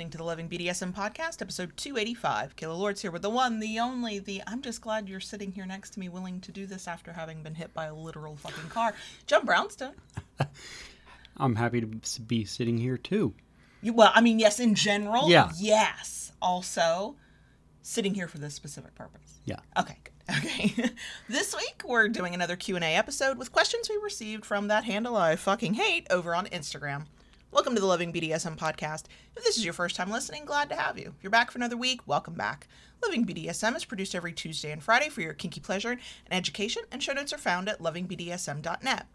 listening to the Loving BDSM podcast, episode 285. Kayla Lords here with the one, the only, the I'm just glad you're sitting here next to me willing to do this after having been hit by a literal fucking car. John Brownstone. I'm happy to be sitting here too. You, well, I mean, yes, in general. Yeah. Yes. Also, sitting here for this specific purpose. Yeah. Okay, good. Okay. this week we're doing another Q&A episode with questions we received from that handle I fucking hate over on Instagram. Welcome to the Loving BDSM podcast. If this is your first time listening, glad to have you. If you're back for another week, welcome back. Loving BDSM is produced every Tuesday and Friday for your kinky pleasure and education, and show notes are found at lovingbdsm.net.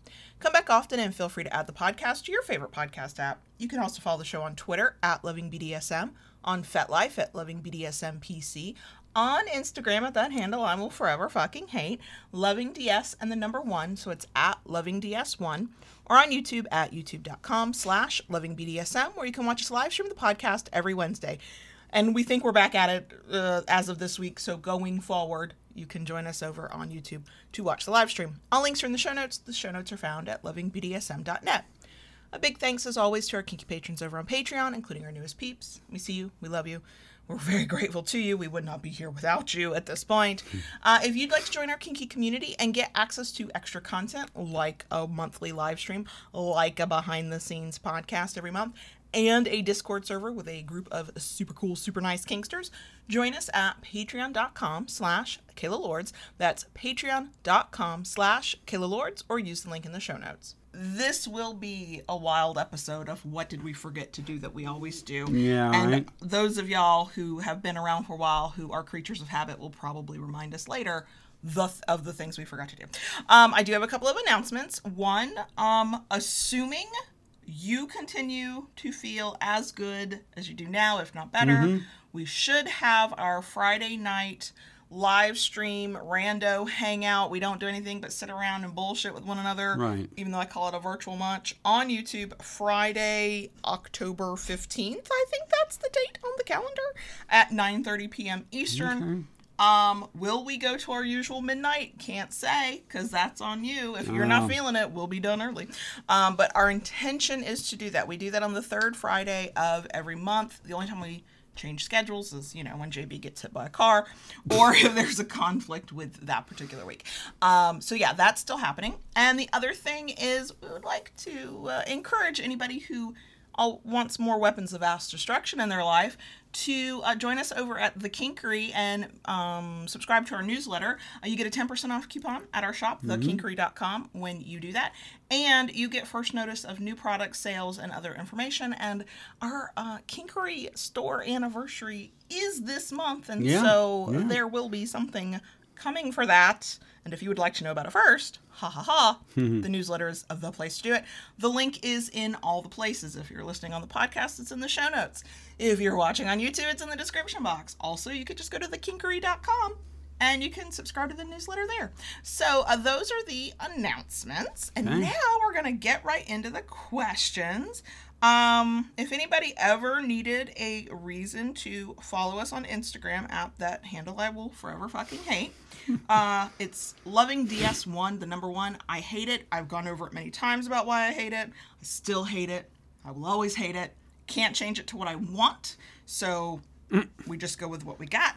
Come back often and feel free to add the podcast to your favorite podcast app. You can also follow the show on Twitter at lovingbdsm, on FetLife at lovingbdsmpc, on Instagram at that handle I will forever fucking hate, loving DS and the number one, so it's at lovingds1, or on YouTube at youtube.com slash lovingbdsm, where you can watch us live stream the podcast every Wednesday. And we think we're back at it uh, as of this week, so going forward, you can join us over on YouTube to watch the live stream. All links are in the show notes. The show notes are found at lovingbdsm.net. A big thanks, as always, to our kinky patrons over on Patreon, including our newest peeps. We see you. We love you. We're very grateful to you. We would not be here without you at this point. Uh, if you'd like to join our kinky community and get access to extra content like a monthly live stream, like a behind the scenes podcast every month, and a Discord server with a group of super cool, super nice kinksters, join us at patreon.com slash Kayla Lords. That's patreon.com slash Kayla Lords, or use the link in the show notes. This will be a wild episode of what did we forget to do that we always do. Yeah, And right. those of y'all who have been around for a while, who are creatures of habit, will probably remind us later the of the things we forgot to do. Um, I do have a couple of announcements. One, um, assuming you continue to feel as good as you do now, if not better, Mm-hmm. we should have our Friday night live stream rando hangout. We don't do anything but sit around and bullshit with one another. Right. Even though I call it a virtual munch on YouTube Friday, October 15th. I think that's the date on the calendar at 9:30 p.m. Eastern. Um, will we go to our usual midnight? Can't say because that's on you. If you're not Oh. feeling it, we'll be done early. Um, but our intention is to do that. We do that on the third Friday of every month. The only time we change schedules is, you know, when JB gets hit by a car or if there's a conflict with that particular week. Um, so yeah, that's still happening. And the other thing is we would like to uh, encourage anybody who all wants more weapons of mass destruction in their life to uh, join us over at the Kinkery and um, subscribe to our newsletter. Uh, you get a 10% off coupon at our shop, thekinkery.com, when you do that. And you get first notice of new product sales and other information. And our uh, Kinkery store anniversary is this month. And Yeah, so yeah. there will be something coming for that. And if you would like to know about it first, ha ha ha, the newsletter is the place to do it. The link is in all the places. If you're listening on the podcast, it's in the show notes. If you're watching on YouTube, it's in the description box. Also, you could just go to thekinkery.com and you can subscribe to the newsletter there. So, uh, those are the announcements. And Okay. now we're going to get right into the questions. Um, if anybody ever needed a reason to follow us on Instagram at that handle I will forever fucking hate. uh, it's loving DS1, the number one. I hate it. I've gone over it many times about why I hate it. I still hate it. I will always hate it. Can't change it to what I want. So we just go with what we got.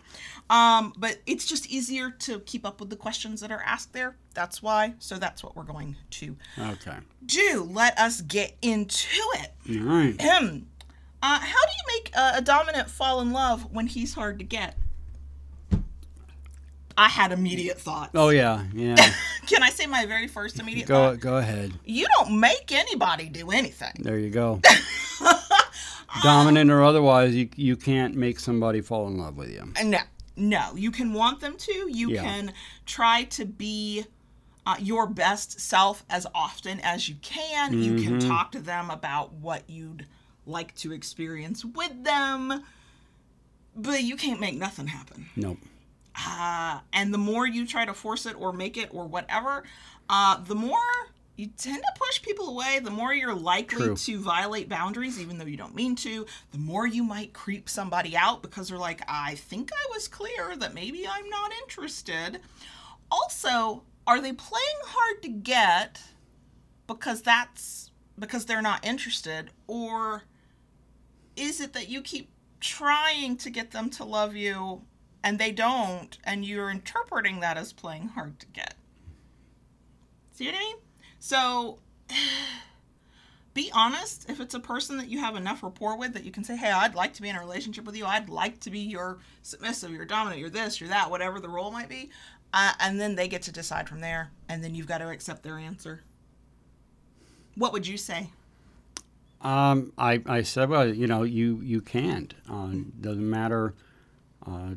Um, but it's just easier to keep up with the questions that are asked there. That's why. So that's what we're going to Okay. do. Let us get into it. All right. Uh, how do you make uh, a dominant fall in love when he's hard to get? I had immediate thoughts. Oh yeah, yeah. Can I say my very first immediate go thought? go ahead. You don't make anybody do anything. There you go. Dominant or otherwise, you you can't make somebody fall in love with you. No, no. You can want them to. You Yeah. can try to be uh, your best self as often as you can. You can Mm-hmm. talk to them about what you'd like to experience with them, but you can't make nothing happen. Nope. Uh, and the more you try to force it or make it or whatever, uh, the more you tend to push people away, the more you're likely True. to violate boundaries, even though you don't mean to, the more you might creep somebody out because they're like, I think I was clear that maybe I'm not interested. Also, are they playing hard to get because that's because they're not interested? Or is it that you keep trying to get them to love you and they don't, and you're interpreting that as playing hard to get. See what I mean? So be honest if it's a person that you have enough rapport with that you can say, hey, I'd like to be in a relationship with you. I'd like to be your submissive, your dominant, your this, your that, whatever the role might be. Uh, and then they get to decide from there. And then you've got to accept their answer. What would you say? Um, I, I said, well, you know, you, you can't. Um, doesn't matter uh,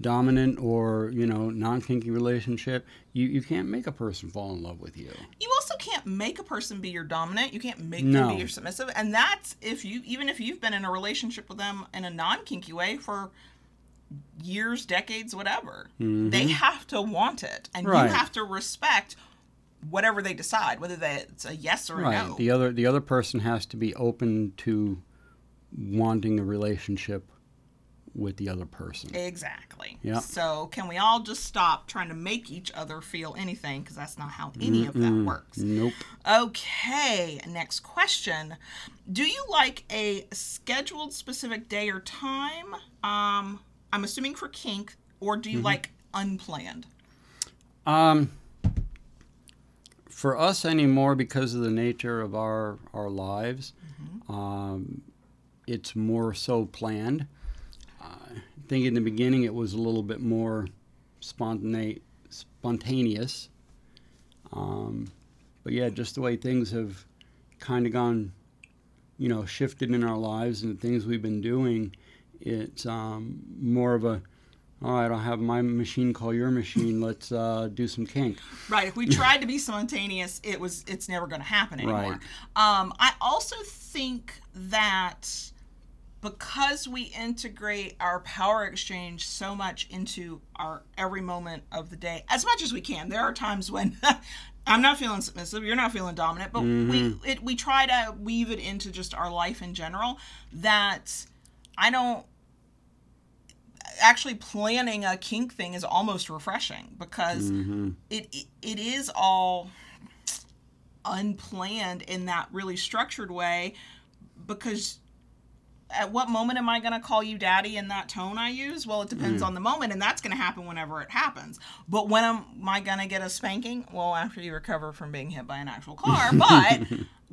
dominant or, you know, non kinky relationship. You, you can't make a person fall in love with you. You also can't make a person be your dominant. You can't make No. them be your submissive. And that's if you, even if you've been in a relationship with them in a non kinky way for years, decades, whatever, they have to want it. And Mm-hmm. Right. you have to respect whatever they decide, whether that's a yes or a Right. no. The other the other person has to be open to wanting a relationship with the other person. Exactly. Yeah. So can we all just stop trying to make each other feel anything? Because that's not how any of that works. Nope. Okay, next question. Do you like a scheduled specific day or time? Um, I'm assuming for kink, or do you like unplanned? Um, for us anymore, because of the nature of our our lives, um, it's more so planned. I think in the beginning it was a little bit more spontane, spontaneous. Um, but yeah, just the way things have kind of gone, you know, shifted in our lives and the things we've been doing, it's um, more of a all right, I'll have my machine call your machine. Let's uh, do some kink. Right. If we tried to be spontaneous, it was it's never going to happen anymore. Right. Um, I also think that because we integrate our power exchange so much into our every moment of the day, as much as we can, there are times when. I'm not feeling submissive. You're not feeling dominant, but we mm-hmm. it, we try to weave it into just our life in general. That I don't actually planning a kink thing is almost refreshing because mm-hmm. it, it it is all unplanned in that really structured way because at what moment am I going to call you daddy in that tone I use? Well, it depends mm. on the moment, and that's going to happen whenever it happens. But when am I going to get a spanking? Well, after you recover from being hit by an actual car. But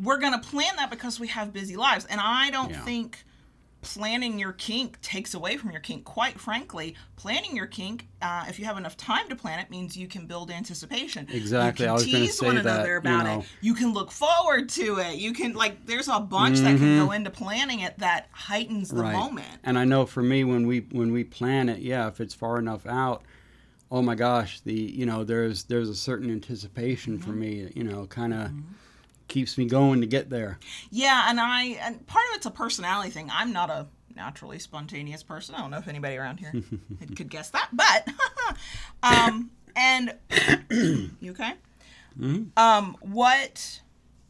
we're going to plan that because we have busy lives. And I don't Yeah. think planning your kink takes away from your kink. Quite frankly, planning your kink, uh, if you have enough time to plan it, means you can build anticipation. Exactly. You I can tease say one that, another you about know. it. You can look forward to it. You can like. There's a bunch that can go into planning it that heightens the Mm-hmm. right. moment. And I know for me, when we when we plan it, yeah, if it's far enough out, oh my gosh, the you know there's there's a certain anticipation for Mm-hmm. me. You know, kind of keeps me going to get there. Yeah, and I and part of it's a personality thing. I'm not a naturally spontaneous person. I don't know if anybody around here could guess that, but um and you okay? Um what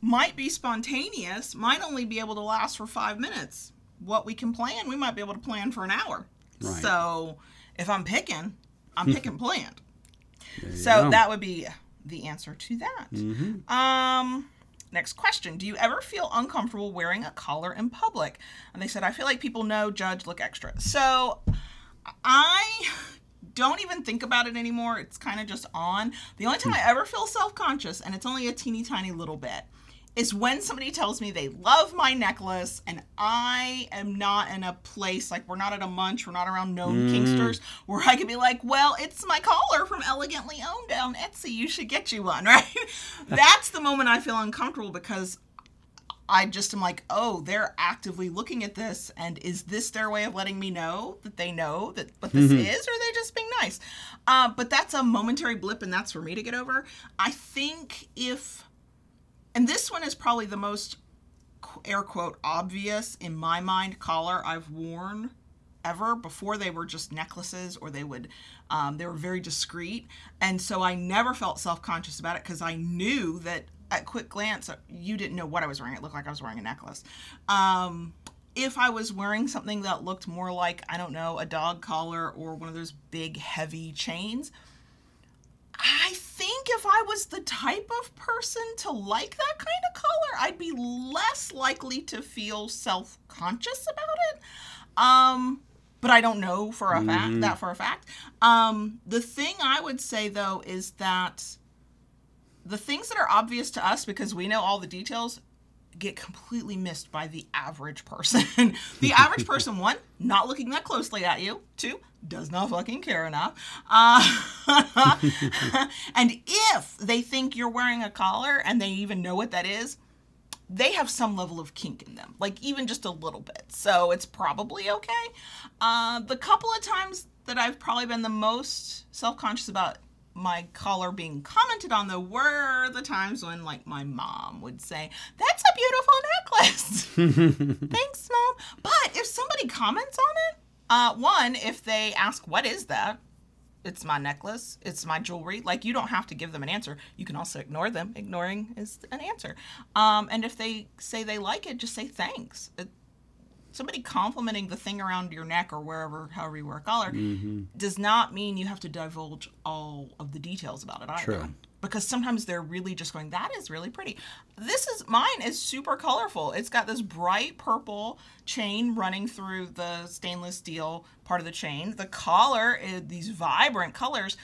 might be spontaneous might only be able to last for 5 minutes. What we can plan, we might be able to plan for an hour. Right. So, if I'm picking, I'm picking planned. So go. that would be the answer to that. Mhm. Um, next question: Do you ever feel uncomfortable wearing a collar in public? And they said, I feel like people know, judge, look extra. So I don't even think about it anymore. It's kind of just on. The only time hmm. I ever feel self conscious, and it's only a teeny tiny little bit, is when somebody tells me they love my necklace and I am not in a place like we're not at a munch, we're not around known kinksters where I could be like, well, it's my collar from Elegantly Owned on Etsy. You should get you one, right? That's the moment I feel uncomfortable because I just am like, oh, they're actively looking at this, and is this their way of letting me know that they know that what this is, or are they just being nice? Uh, but that's a momentary blip, and that's for me to get over. I think if, and this one is probably the most air quote obvious in my mind collar I've worn ever. Before they were just necklaces or they would um, they were very discreet. And so i never felt self-conscious about it because i knew that at quick glance uh, you didn't know what i was wearing. It looked like i was wearing a necklace. Um, if i was wearing something that looked more like i don't know a dog collar or one of those big heavy chains I if I was the type of person to like that kind of color, I'd be less likely to feel self conscious about it. Um, but I don't know for a fact that for a fact. Um, the thing I would say though is that the things that are obvious to us because we know all the details get completely missed by the average person. the average person, one, not looking that closely at you. Two, does not fucking care enough. Uh, and if they think you're wearing a collar and they even know what that is, they have some level of kink in them, like even just a little bit. So it's probably okay. Uh, the couple of times that I've probably been the most self conscious about my collar being commented on, though, were the times when, like, my mom would say, That's a beautiful necklace. Thanks, mom. But if somebody comments on it, uh, one, if they ask, What is that? It's my necklace. It's my jewelry. Like you don't have to give them an answer. You can also ignore them. Ignoring is an answer. Um, and if they say they like it, just say thanks. It, somebody complimenting the thing around your neck or wherever, however you wear a collar, does not mean you have to divulge all of the details about it either. True. Because sometimes they're really just going, that is really pretty. This is mine is super colorful. It's got this bright purple chain running through the stainless steel part of the chain. The collar is these vibrant colors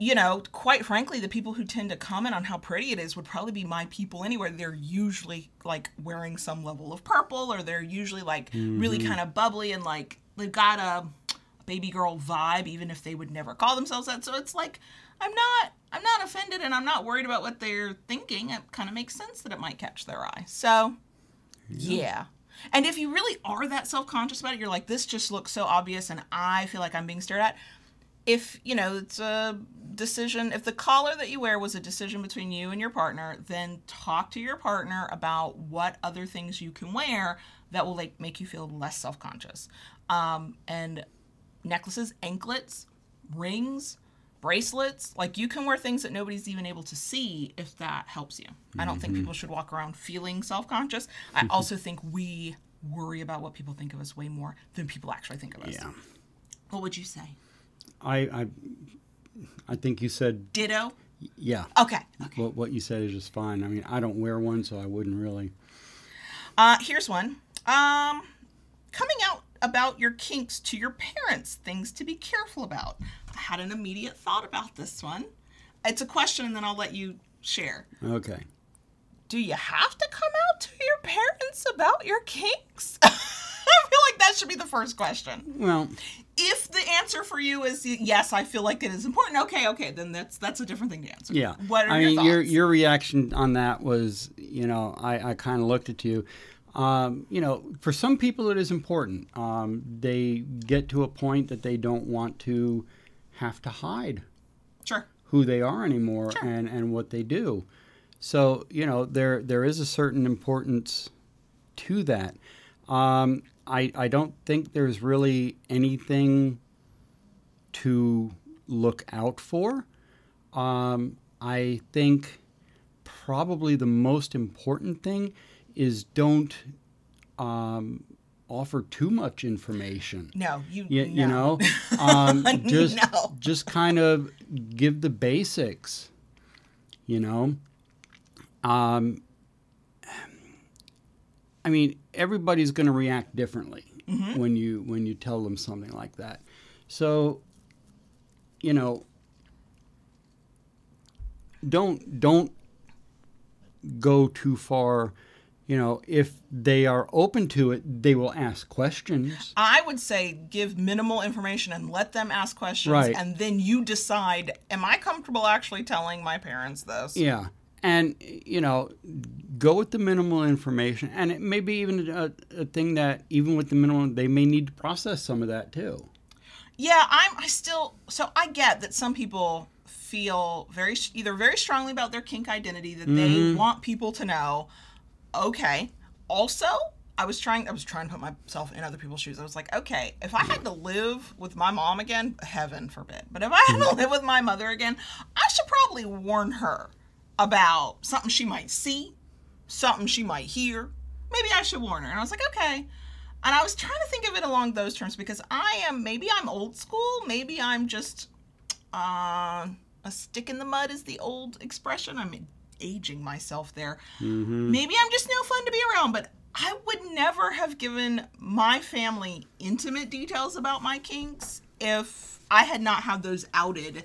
you know, quite frankly, the people who tend to comment on how pretty it is would probably be my people anywhere. They're usually like wearing some level of purple, or they're usually like really mm-hmm. kind of bubbly and like they've got a baby girl vibe, even if they would never call themselves that. So it's like I'm not I'm not offended and I'm not worried about what they're thinking. It kind of makes sense that it might catch their eye. So yeah. And if you really are that self conscious about it, you're like, this just looks so obvious and I feel like I'm being stared at. If, you know, it's a decision, if the collar that you wear was a decision between you and your partner, then talk to your partner about what other things you can wear that will like make you feel less self conscious. Um, and necklaces, anklets, rings, bracelets. Like you can wear things that nobody's even able to see if that helps you. I don't think people should walk around feeling self conscious. I also think we worry about what people think of us way more than people actually think of us. Yeah. What would you say? I, I, I think you said Ditto? yeah. Okay. Okay. What what you said is just fine. I mean, I don't wear one, so I wouldn't really. Uh, here's one. Um, coming out about your kinks to your parents, things to be careful about. Had an immediate thought about this one. It's a question, and then I'll let you share. Okay. Do you have to come out to your parents about your kinks? I feel like that should be the first question. Well, If the answer for you is yes, I feel like it is important. Okay, okay, then that's that's a different thing to answer. yeah. What are I your mean, your your reaction on that was, you know, I I kind of looked at you. Um, you know, for some people it is important. Um, they get to a point that they don't want to have to hide sure. who they are anymore Sure. and, and what they do. So, you know, there there is a certain importance to that. Um, I, I don't think there's really anything to look out for. Um, I think probably the most important thing is don't um, offer too much information. No, you. You, you know, um, just No. just kind of give the basics. You know, um, I mean, everybody's going to react differently Mm-hmm. when you when you tell them something like that. So, you know, don't don't go too far. You know, if they are open to it, they will ask questions. I would say give minimal information and let them ask questions, Right. and then you decide: Am I comfortable actually telling my parents this? Yeah. And, you know, go with the minimal information. And it may be even a, a thing that, even with the minimal, they may need to process some of that too. Yeah, I'm. I still. So I get that some people feel very either very strongly about their kink identity that they mm-hmm. want people to know. Okay. Also, I was trying. I was trying to put myself in other people's shoes. I was like, okay, if I had to live with my mom again, heaven forbid. But if I had to live with my mother again, I should probably warn her about something she might see, something she might hear. Maybe I should warn her. And I was like, okay. And I was trying to think of it along those terms because I am maybe I'm old school, maybe I'm just uh, a stick in the mud is the old expression. I'm aging myself there. Maybe I'm just no fun to be around, but I would never have given my family intimate details about my kinks if I had not had those outed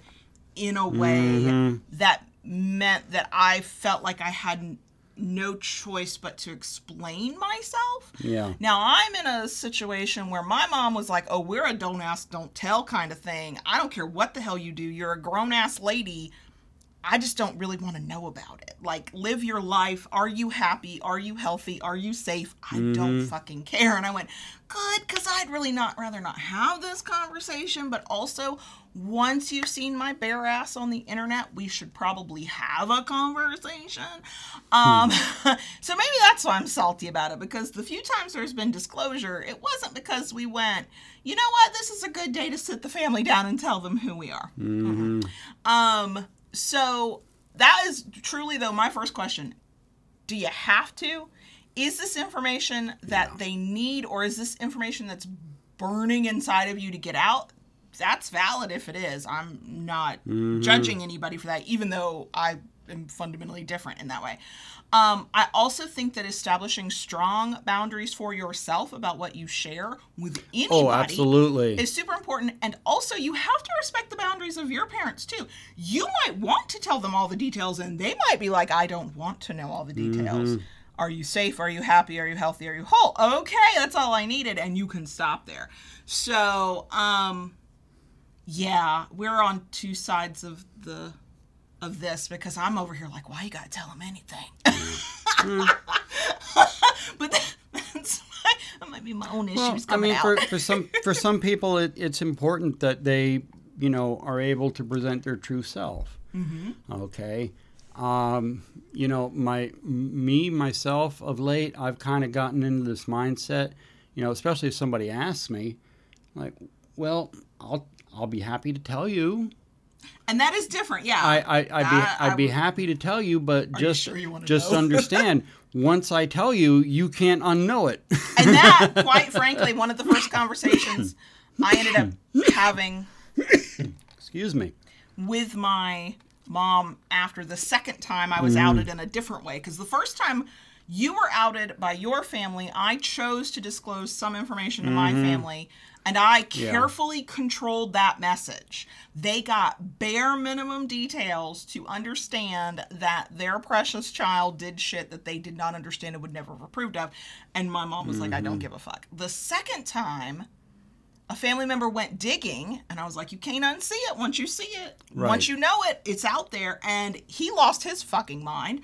in a way Mm-hmm. that meant that I felt like I had no choice but to explain myself. Yeah. Now I'm in a situation where my mom was like, "Oh, we're a don't ask, don't tell kind of thing. I don't care what the hell you do. You're a grown ass lady. I just don't really want to know about it. Like, live your life. Are you happy? Are you healthy? Are you safe? I don't fucking care." And I went, "Good, because I'd really not rather not have this conversation. But also, once you've seen my bare ass on the internet, we should probably have a conversation." Um, so maybe that's why I'm salty about it because the few times there's been disclosure, it wasn't because we went, you know what, this is a good day to sit the family down and tell them who we are. Um, so that is truly though my first question. Do you have to? Is this information that they need or is this information that's burning inside of you to get out? That's valid if it is. I'm not mm-hmm. judging anybody for that, even though I am fundamentally different in that way. Um, I also think that establishing strong boundaries for yourself about what you share with anybody Oh, absolutely. is super important. And also, you have to respect the boundaries of your parents too. You might want to tell them all the details, and they might be like, I don't want to know all the details. Are you safe? Are you happy? Are you healthy? Are you whole? Okay, that's all I needed. And you can stop there. So, um, yeah, we're on two sides of the of this because I'm over here like, why you gotta tell them anything? but that, that's my, that might be my own issues Well, I mean, out. for, for some for some people, it, it's important that they, you know, are able to present their true self. Mm-hmm. Okay. Um, you know, my me myself of late, I've kind of gotten into this mindset. You know, especially if somebody asks me, like, well, I'll I'll be happy to tell you. And that is different, yeah. I, I I'd be That I I'd be happy to tell you, but you just sure you just know? understand. Once I tell you, you can't unknow it. and that, quite frankly, one of the first conversations I ended up having Excuse me. with my mom after the second time I was Mm-hmm. outed in a different way. Because the first time you were outed by your family, I chose to disclose some information to my family. And I Mm-hmm. Yeah. carefully controlled that message. They got bare minimum details to understand that their precious child did shit that they did not understand and would never have approved of. And my mom was like, I Mm-hmm. don't give a fuck. The second time, a family member went digging and I was like, you can't unsee it once you see it. Right. Once you know it, it's out there. And he lost his fucking mind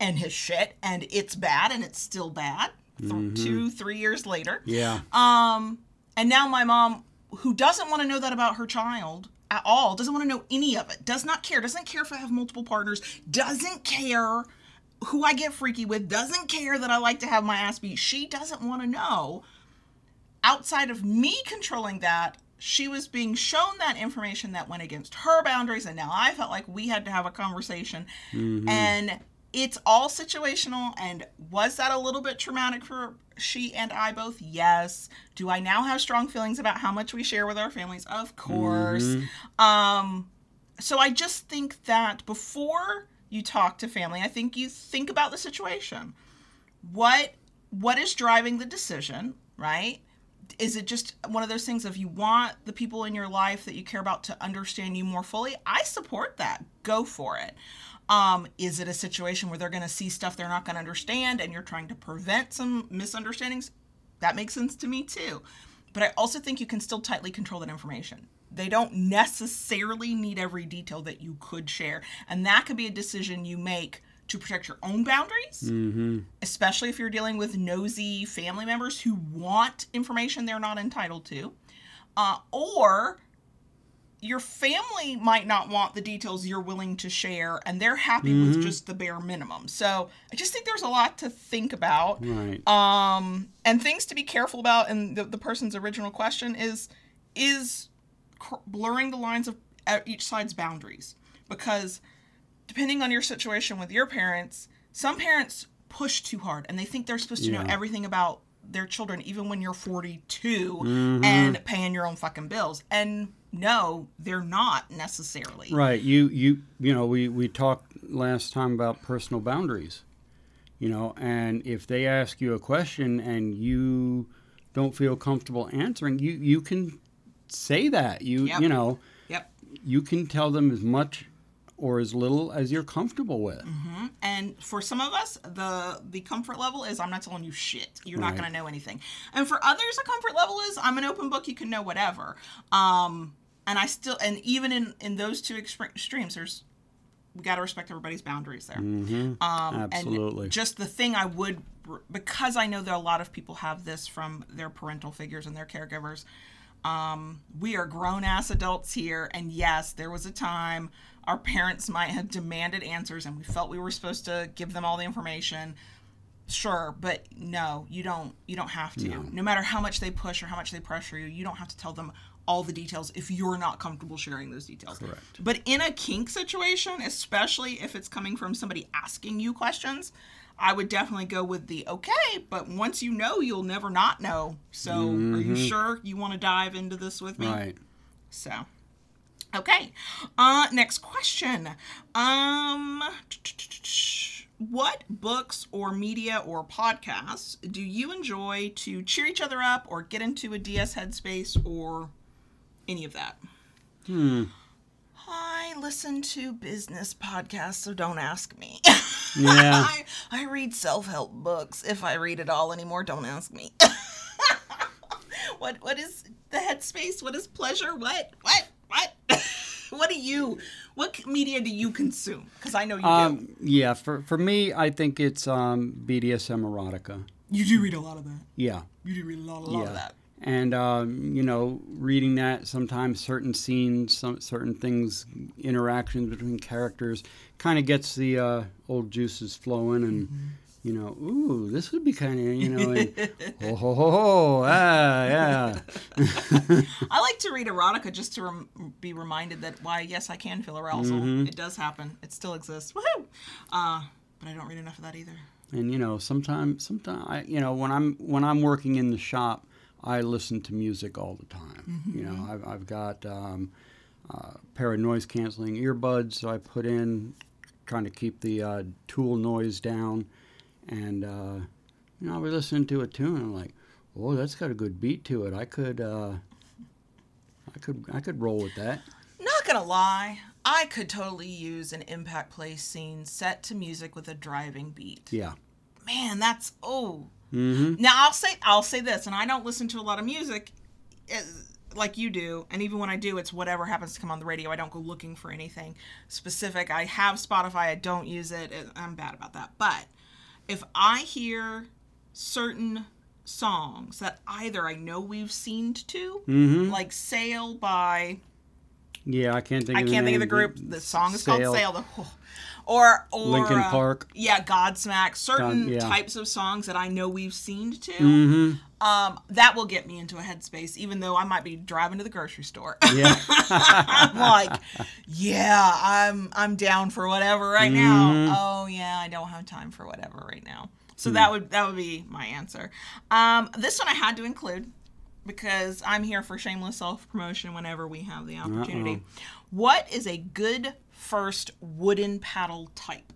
and his shit and it's bad and it's still bad th- two, three years later. Yeah. Um, and now my mom, who doesn't want to know that about her child at all, doesn't want to know any of it, does not care, doesn't care if I have multiple partners, doesn't care who I get freaky with, doesn't care that I like to have my ass beat. She doesn't want to know. Outside of me controlling that, she was being shown that information that went against her boundaries, and now I felt like we had to have a conversation. Mm-hmm. And it's all situational. And was that a little bit traumatic for she and I both? Yes. Do I now have strong feelings about how much we share with our families? Of course. Um, so I just think that before you talk to family, I think you think about the situation. What what is driving the decision, right? Is it just one of those things of you want the people in your life that you care about to understand you more fully? I support that. Go for it. Um, is it a situation where they're going to see stuff they're not going to understand and you're trying to prevent some misunderstandings? That makes sense to me too. But I also think you can still tightly control that information. They don't necessarily need every detail that you could share. And that could be a decision you make to protect your own boundaries, especially if you're dealing with nosy family members who want information they're not entitled to. Uh, or your family might not want the details you're willing to share and they're happy with just the bare minimum. So I just think there's a lot to think about. Right. Um, and things to be careful about. And the, the person's original question is is cr- blurring the lines of each side's boundaries because depending on your situation with your parents, some parents push too hard and they think they're supposed to know everything about their children even when you're 42 Mm-hmm. and paying your own fucking bills. And no, they're not necessarily. Right. You you you know we we talked last time about personal boundaries. you know, and if they ask you a question and you don't feel comfortable answering, you you can say that. You Yep. you know, Yep. you can tell them as much or as little as you're comfortable with. Mm-hmm. And for some of us, the the comfort level is I'm not telling you shit. You're not going to know anything. And for others, the comfort level is I'm an open book. You can know whatever. Um, and I still and even in in those two extremes, there's we got to respect everybody's boundaries there. Um, Absolutely. And just the thing I would because I know that a lot of people have this from their parental figures and their caregivers. Um, we are grown ass adults here, and yes, there was a time our parents might have demanded answers, and we felt we were supposed to give them all the information. Sure, but no, you don't. You don't have to. No. matter how much they push or how much they pressure you, you don't have to tell them all the details if you're not comfortable sharing those details. Correct. But in a kink situation, especially if it's coming from somebody asking you questions, I would definitely go with the okay, but once you know, you'll never not know. So, are you sure you want to dive into this with me? Right. So, okay. Uh, next question. Um, what books or media or podcasts do you enjoy to cheer each other up or get into a DS headspace or any of that? Hmm. I listen to business podcasts, so don't ask me. Yeah. I, I read self help books. If I read it all anymore, don't ask me. what what is the headspace? What is pleasure? What what what? what do you? What media do you consume? Because I know you do. Um, yeah, for for me, I think it's um, BDSM erotica. You do read a lot of that. Yeah, You do read a lot, a lot yeah. of that. And um, you know, reading that sometimes certain scenes, some certain things, interactions between characters, kind of gets the uh, old juices flowing, and Mm-hmm. you know, ooh, this would be kind of you know, and, ho ho ho ho, ah, yeah, I like to read erotica just to rem- be reminded that why, yes, I can feel arousal. Mm-hmm. It does happen. It still exists. Woohoo! Uh, but I don't read enough of that either. and you know, sometimes, sometimes, I, you know, when I'm when I'm working in the shop, I listen to music all the time. You know, I've I've got um, a pair of noise canceling earbuds, so I put in, trying to keep the uh, tool noise down, and uh, you know, I'll be listening to a tune, and I'm like, oh, that's got a good beat to it. I could, uh, I could, I could roll with that. Not gonna lie, I could totally use an impact play scene set to music with a driving beat. Yeah. Man, that's oh. Mm-hmm. Now I'll say I'll say this, and I don't listen to a lot of music eh, like you do, and even when I do, it's whatever happens to come on the radio. I don't go looking for anything specific. I have Spotify. I don't use it. eh, I'm bad about that. But if I hear certain songs that either I know we've seen to, Mm-hmm. like "Sail" by Yeah, I can't think. I of the can't think of the group. The song is Sail. called "Sail." The, or or Linkin uh, Park. Yeah, Godsmack. Certain God- yeah. types of songs that I know we've seen to. Mm-hmm. Um, that will get me into a headspace, even though I might be driving to the grocery store. Yeah. I'm like, yeah, I'm I'm down for whatever right Mm-hmm. now. Oh yeah, I don't have time for whatever right now. So Hmm. that would that would be my answer. Um, this one I had to include because I'm here for shameless self promotion whenever we have the opportunity. What is a good first wooden paddle type?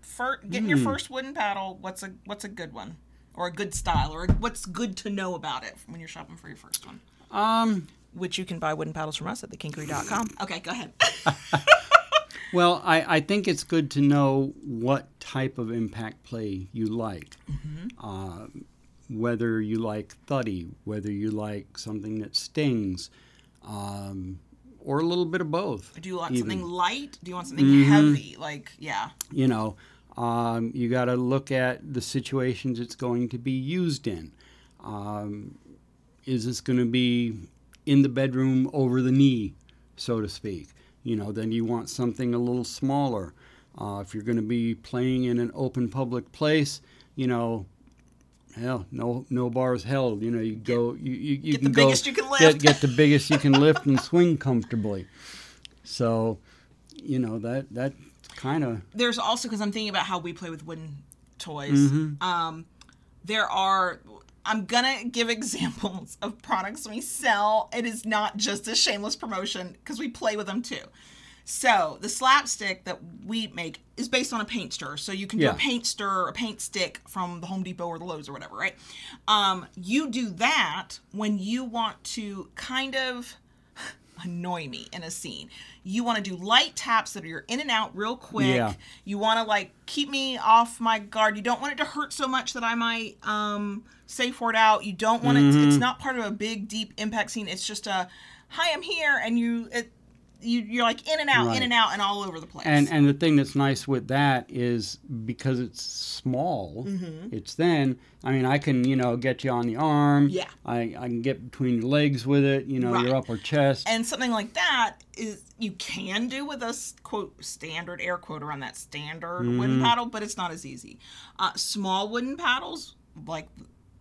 For getting your Hmm. first wooden paddle, what's a what's a good one? Or a good style, or what's good to know about it when you're shopping for your first one? um. Which you can buy wooden paddles from us at thekinkery.com. Okay, go ahead. Well, I, I think it's good to know what type of impact play you like. Uh, whether you like thuddy, whether you like something that stings, um, or a little bit of both. Do you want even. something light? Do you want something heavy? Like, yeah. You know, um, you got to look at the situations it's going to be used in. Um, is this going to be in the bedroom over the knee, so to speak? You know, then you want something a little smaller. Uh, if you're going to be playing in an open public place, you know, hell, no no bars held. You know, you go, you, you, you Get can the go biggest you can Get, lift. get the biggest you can lift and swing comfortably. So, you know that that kind of There's also, because I'm thinking about how we play with wooden toys, um, there are. I'm gonna give examples of products we sell. It is not just a shameless promotion because we play with them too. So the slapstick that we make is based on a paint stir. So you can do a paint stir, a paint stick from the Home Depot or the Lowe's or whatever, right? Um, you do that when you want to kind of annoy me in a scene. You want to do light taps that are in and out real quick. Yeah. You want to like keep me off my guard. You don't want it to hurt so much that I might um safe word out. You don't want it Mm-hmm. it's not part of a big deep impact scene. It's just a hi, I'm here and you it you you're like in and out, in and out and all over the place. And and the thing that's nice with that is because it's small, Mm-hmm. it's then I mean I can you know get you on the arm. Yeah. I, I can get between your legs with it. You know Right. your upper chest. and something like that is you can do with a quote standard air quote around that standard wooden Mm-hmm. paddle, but it's not as easy. Uh, small wooden paddles, like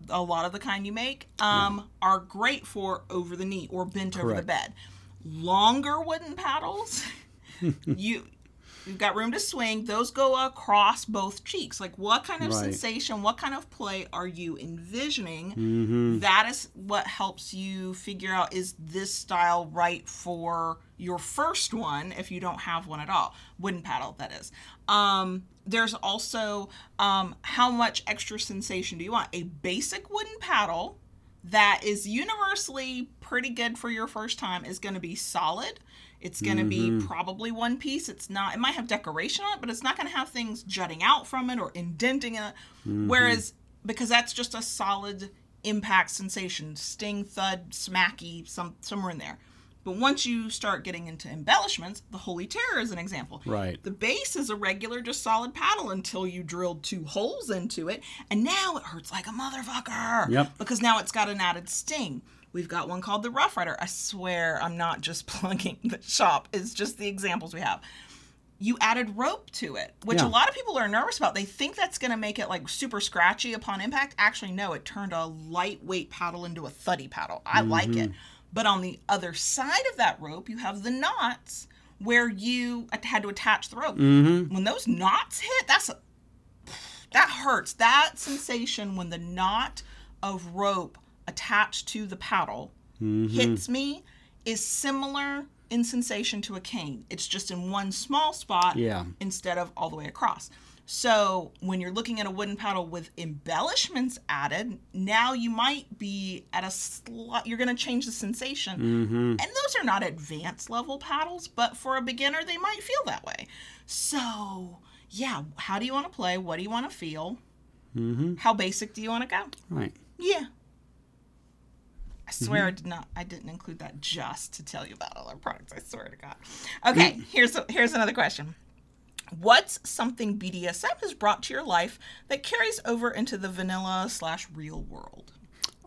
a lot of the kind you make, um, are great for over the knee or bent over the bed. Longer wooden paddles, you you've got room to swing. Those go across both cheeks. Like what kind of Right. sensation, what kind of play are you envisioning? Mm-hmm. That is what helps you figure out is this style right for your first one if you don't have one at all. Wooden paddle, that is. Um, there's also um, how much extra sensation do you want? A basic wooden paddle that is universally pretty good for your first time is going to be solid. It's going to be mm-hmm. probably one piece. It's not, it might have decoration on it, but it's not going to have things jutting out from it or indenting it. Mm-hmm. Whereas, because that's just a solid impact sensation sting, thud, smacky, some, somewhere in there. But once you start getting into embellishments, the Holy Terror is an example. Right. The base is a regular, just solid paddle until you drilled two holes into it, and now it hurts like a motherfucker. Yep. Because now it's got an added sting. We've got one called the Rough Rider. I swear I'm not just plugging the shop, it's just the examples we have. You added rope to it, which a lot of people are nervous about. They think that's going to make it like super scratchy upon impact. Actually, no, it turned a lightweight paddle into a thuddy paddle. I like mm-hmm. it. But on the other side of that rope, you have the knots where you had to attach the rope. Mm-hmm. When those knots hit, that's a, that hurts. That sensation when the knot of rope attached to the paddle mm-hmm. hits me is similar in sensation to a cane. It's just in one small spot Yeah. instead of all the way across. So when you're looking at a wooden paddle with embellishments added, now you might be at a slight, you're going to change the sensation. Mm-hmm. And those are not advanced level paddles, but for a beginner, they might feel that way. So, yeah, how do you want to play? What do you want to feel? Mm-hmm. How basic do you want to go? Right. Yeah. I swear mm-hmm. I did not. I didn't include that just to tell you about all our products. I swear to God. Okay, here's a, here's another question. What's something BDSM has brought to your life that carries over into the vanilla slash real world?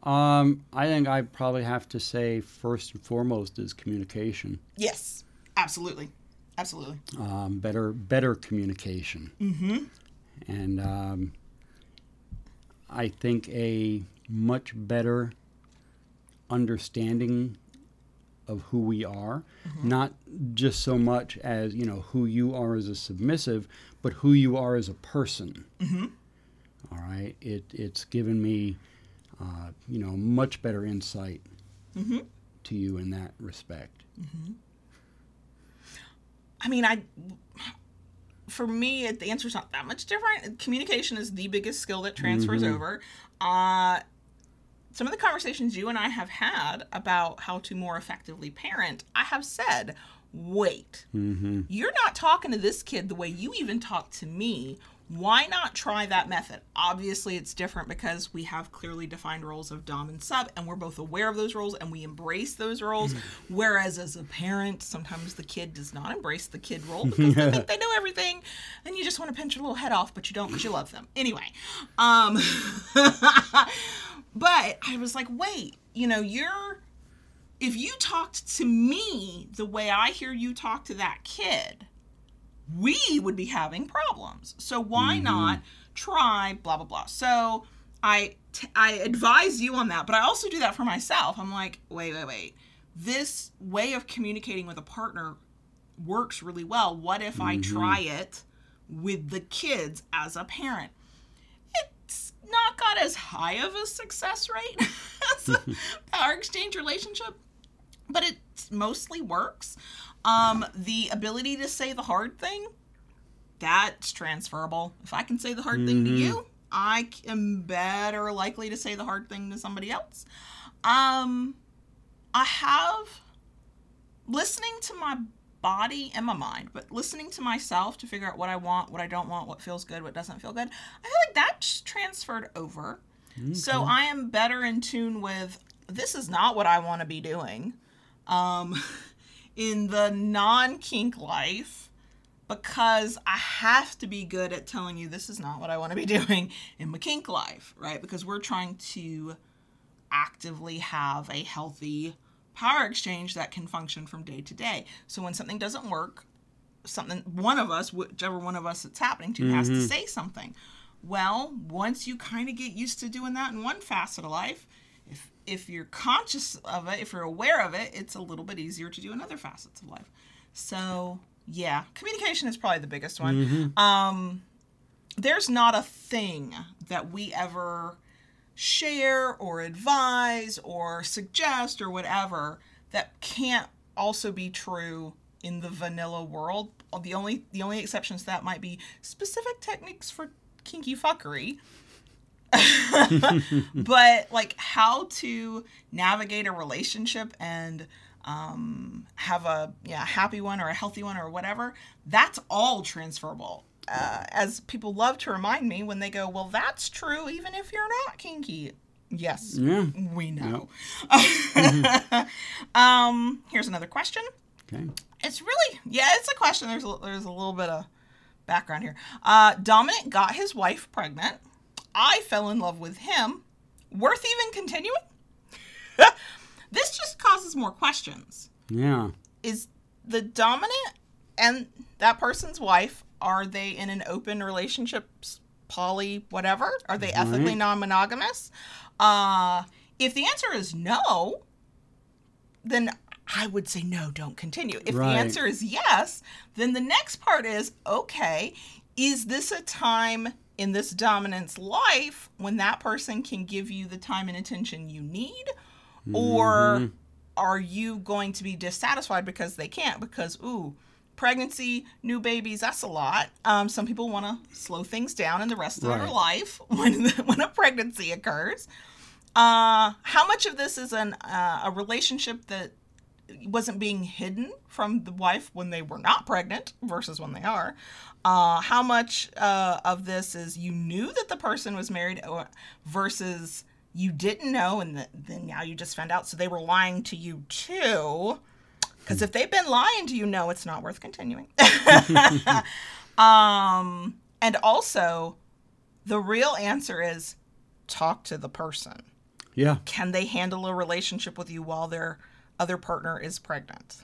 Um, I think I probably have to say first and foremost is communication. Yes, absolutely, absolutely. Um, better better communication. Mm-hmm. And um, I think a much better understanding of who we are, not just so much as you know who you are as a submissive, but who you are as a person. Mm-hmm. All right, it it's given me, uh, you know, much better insight to you in that respect. I mean, I for me, it, the answer's not that much different. Communication is the biggest skill that transfers over. Uh, some of the conversations you and I have had about how to more effectively parent, I have said, wait, you're not talking to this kid the way you even talk to me. Why not try that method? Obviously, it's different because we have clearly defined roles of Dom and Sub, and we're both aware of those roles and we embrace those roles. Whereas, as a parent, sometimes the kid does not embrace the kid role because they think they know everything, and you just want to pinch your little head off, but you don't because you love them. Anyway, um, but I was like, wait, you know, you're if you talked to me the way I hear you talk to that kid, we would be having problems. So why mm-hmm. not try blah blah blah. So I t- I advise you on that, but I also do that for myself. I'm like, wait, wait, wait. This way of communicating with a partner works really well. What if I mm-hmm. try it with the kids as a parent? Not got as high of a success rate as a power exchange relationship, but it mostly works. Um, the ability to say the hard thing, that's transferable. If I can say the hard thing to you, I am better likely to say the hard thing to somebody else. Um, I have listening to my body and my mind, but listening to myself to figure out what I want, what I don't want, what feels good, what doesn't feel good. I feel like that's transferred over. So I am better in tune with this is not what I want to be doing. Um, in the non kink life, because I have to be good at telling you this is not what I want to be doing in my kink life, right? Because we're trying to actively have a healthy power exchange that can function from day to day. So when something doesn't work, something one of us, whichever one of us it's happening to, has to say something. Well, once you kind of get used to doing that in one facet of life, if if you're conscious of it, if you're aware of it, it's a little bit easier to do in other facets of life. So yeah, communication is probably the biggest one. Um, there's not a thing that we ever share or advise or suggest or whatever that can't also be true in the vanilla world. The only the only exceptions to that might be specific techniques for kinky fuckery. but like how to navigate a relationship and um, have a yeah happy one or a healthy one or whatever that's all transferable uh, as people love to remind me when they go well that's true even if you're not kinky. Yes Yeah. we know. Um here's another question. Okay. it's really yeah it's a question. There's a, there's a little bit of background here. Uh dominic got his wife pregnant. I fell in love with him. Worth even continuing? This just causes more questions. Yeah. is the dominant and that person's wife are they in an open relationship poly whatever? Are they ethically Right. non-monogamous? Uh if the answer is no then i would say no don't continue. If Right. the answer is yes then the next part is okay is this a time in this dominant's life when that person can give you the time and attention you need? Or are you going to be dissatisfied because they can't? Because ooh pregnancy new babies that's a lot um, some people want to slow things down in the rest of their life when when a pregnancy occurs uh, how much of this is an uh, a relationship that wasn't being hidden from the wife when they were not pregnant versus when they are. Uh, how much uh, of this is you knew that the person was married versus you didn't know and th- then now you just found out so they were lying to you too. Because if they've been lying to you, no, it's not worth continuing. um, and also, the real answer is talk to the person Yeah. can they handle a relationship with you while their other partner is pregnant?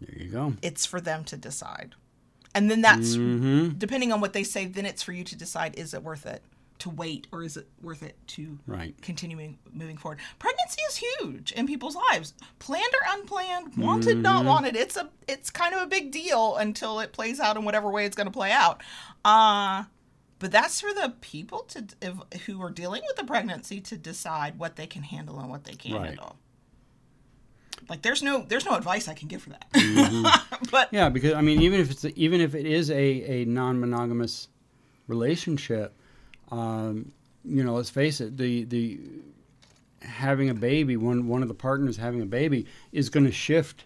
There you go. It's for them to decide. And then that's Mm-hmm. depending on what they say, then it's for you to decide is it worth it to wait or is it worth it to Right. continuing moving forward. Pregnancy is huge in people's lives. Planned or unplanned, wanted, not wanted. It's a it's kind of a big deal until it plays out in whatever way it's going to play out. Uh but that's for the people to if, who are dealing with the pregnancy to decide what they can handle and what they can't Right. handle. Like there's no there's no advice I can give for that. but Yeah, because I mean, even if it's even if it is a, a non-monogamous relationship, um, you know, let's face it, the the having a baby, one one of the partners having a baby, is going to shift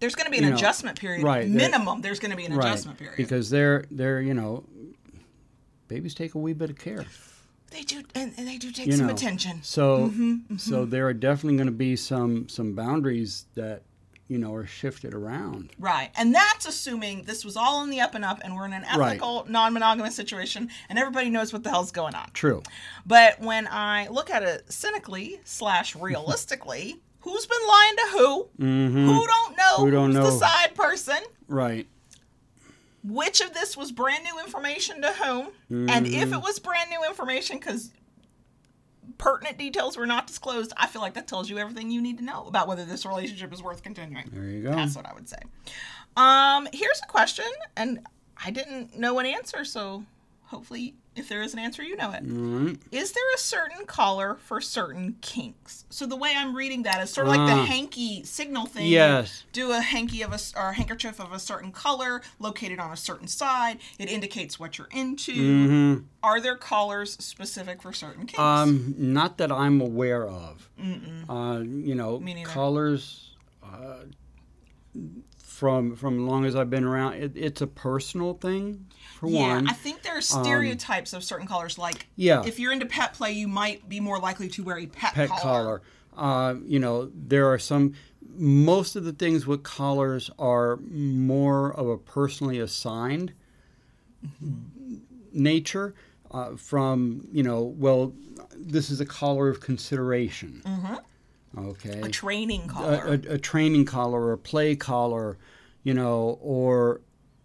there's going to be an You know, adjustment period. right, Minimum, there's going to be an adjustment period. because they're they're you know, babies take a wee bit of care. they do, and, and they do take You some know, attention. So Mm-hmm, so there are definitely going to be some some boundaries that you know are shifted around. Right. And that's assuming this was all in the up and up and we're in an Right. ethical, non monogamous situation and everybody knows what the hell's going on. True. But when I look at it cynically slash realistically, who's been lying to who? Mm-hmm. Who don't know Who don't who's the side person? Right. Which of this was brand new information to whom? And if Mm-hmm. it was brand new information because pertinent details were not disclosed, I feel like that tells you everything you need to know about whether this relationship is worth continuing. There you go. That's what I would say. Um, here's a question, and I didn't know an answer, so hopefully If there is an answer, you know it. Right. Is there a certain collar for certain kinks? So the way I'm reading that is sort of like the Ah. hanky signal thing. Yes. Do a hanky of a or a handkerchief of a certain color located on a certain side. It indicates what you're into. Mm-hmm. Are there collars specific for certain kinks? Um, not that I'm aware of. Uh, you know, colors. Uh, from from long as I've been around, it, it's a personal thing. For yeah, one, I think there are stereotypes of certain colors. Like, Yeah. if you're into pet play, you might be more likely to wear a pet, collar. pet collar. Uh, you know, there are some. Most of the things with collars are more of a personally assigned nature. Uh, from you know, well, this is a collar of consideration. Okay. A training a, collar. a, a training collar or a play collar, you know, or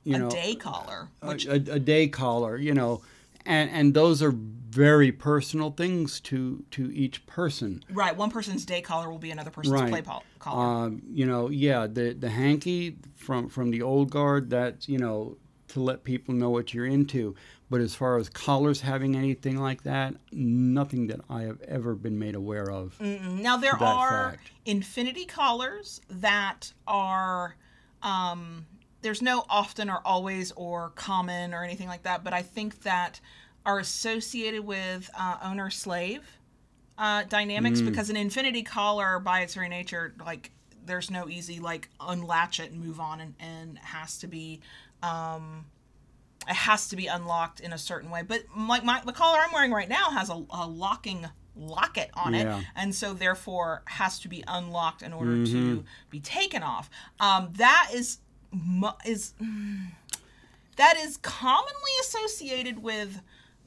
you a know, day collar. a, Which a, a day collar, you know, and and those are very personal things to to each person. right, one person's day collar will be another person's Right. play pol- collar. Um, you know, yeah, the the hanky from from the old guard, that's you know to let people know what you're into. But as far as collars having anything like that, nothing that I have ever been made aware of. Mm, Now there are fact. infinity collars that are um, there's no often or always or common or anything like that, but I think that are associated with uh, owner slave uh, dynamics because an infinity collar by its very nature like there's no easy like unlatch it and move on and, and has to be um, it has to be unlocked in a certain way. But like my the collar I'm wearing right now has a, a locking locket on Yeah. it, and so therefore has to be unlocked in order to be taken off. Um, that is is that is commonly associated with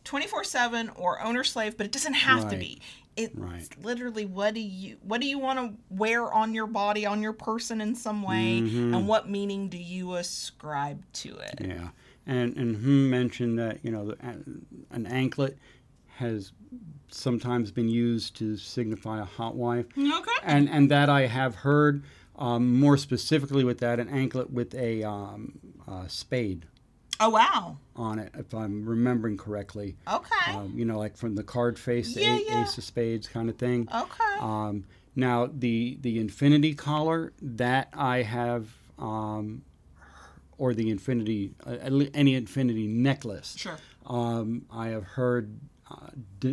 24/7 or owner slave, but it doesn't have to be. It's Right. literally what do you what do you want to wear on your body on your person in some way, Mm-hmm. and what meaning do you ascribe to it? Yeah, and and hmm mentioned that you know an anklet has sometimes been used to signify a hot wife, Okay. and and that I have heard um, more specifically with that an anklet with a um, uh, spade Oh wow. on it, if I'm remembering correctly. Okay. Um, you know, like from the card face, Yeah, yeah. ace of spades kind of thing. okay. Um, now the the infinity collar that I have, um, or the infinity uh, any infinity necklace, sure. um, I have heard uh,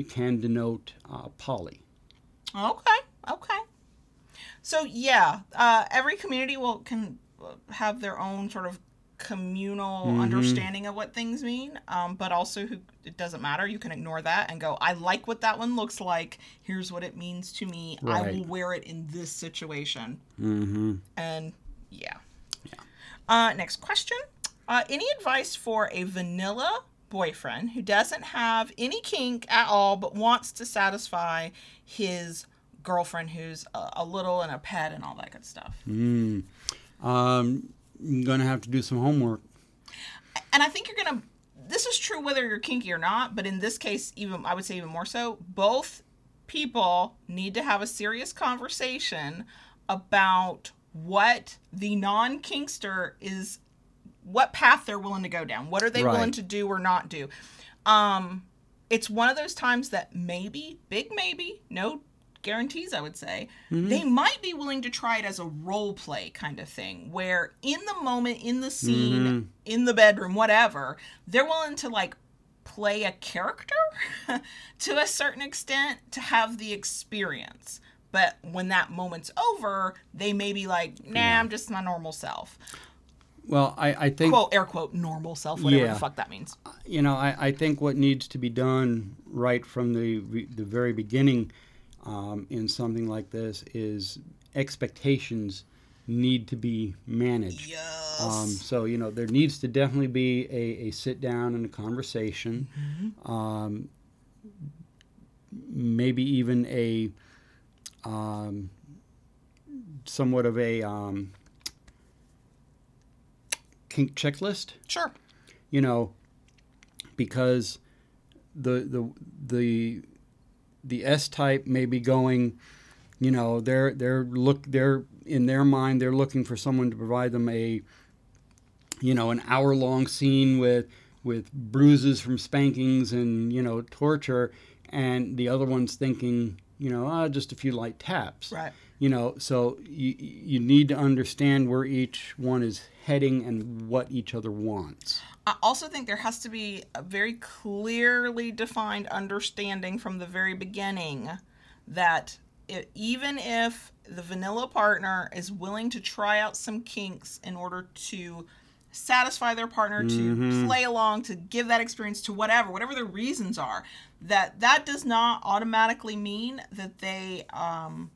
can denote uh, poly. Okay. Okay. So yeah, uh, every community will can have their own sort of communal Mm-hmm. understanding of what things mean, um, but also who, it doesn't matter. You can ignore that and go, I like what that one looks like. Here's what it means to me. I will wear it in this situation. Mm-hmm. And yeah. Uh, next question. Uh, any advice for a vanilla boyfriend who doesn't have any kink at all but wants to satisfy his girlfriend who's a, a little and a pet and all that good stuff? Mm. Um, I'm gonna have to do some homework. And I think you're going to. This is true whether you're kinky or not, but in this case, even I would say even more so. Both people need to have a serious conversation about what the non kinkster is, what path they're willing to go down. What are they willing to do or not do? Um, it's one of those times that maybe, big maybe, no guarantees, I would say, mm-hmm. they might be willing to try it as a role play kind of thing, where in the moment, in the scene, mm-hmm. in the bedroom, whatever, they're willing to like play a character to a certain extent to have the experience. But when that moment's over, they may be like, nah, I'm just my normal self. Well, I, I think Quote, air quote, normal self, whatever Yeah. the fuck that means. you know, I, I think what needs to be done right from the the very beginning um, in something like this is expectations need to be managed. Yes. Um, so you know, there needs to definitely be a, a sit down and a conversation. Um, maybe even a um, somewhat of a um, kink checklist sure. you know, because the the the the S type may be going, you know, they're they're look they're in their mind they're looking for someone to provide them a, you know, an hour long scene with with bruises from spankings and you know torture, and the other one's thinking you know ah, just a few light taps. Right. You know, so you you need to understand where each one is heading and what each other wants. I also think there has to be a very clearly defined understanding from the very beginning that it, even if the vanilla partner is willing to try out some kinks in order to satisfy their partner to play along to give that experience to whatever whatever the reasons are that that does not automatically mean that they um,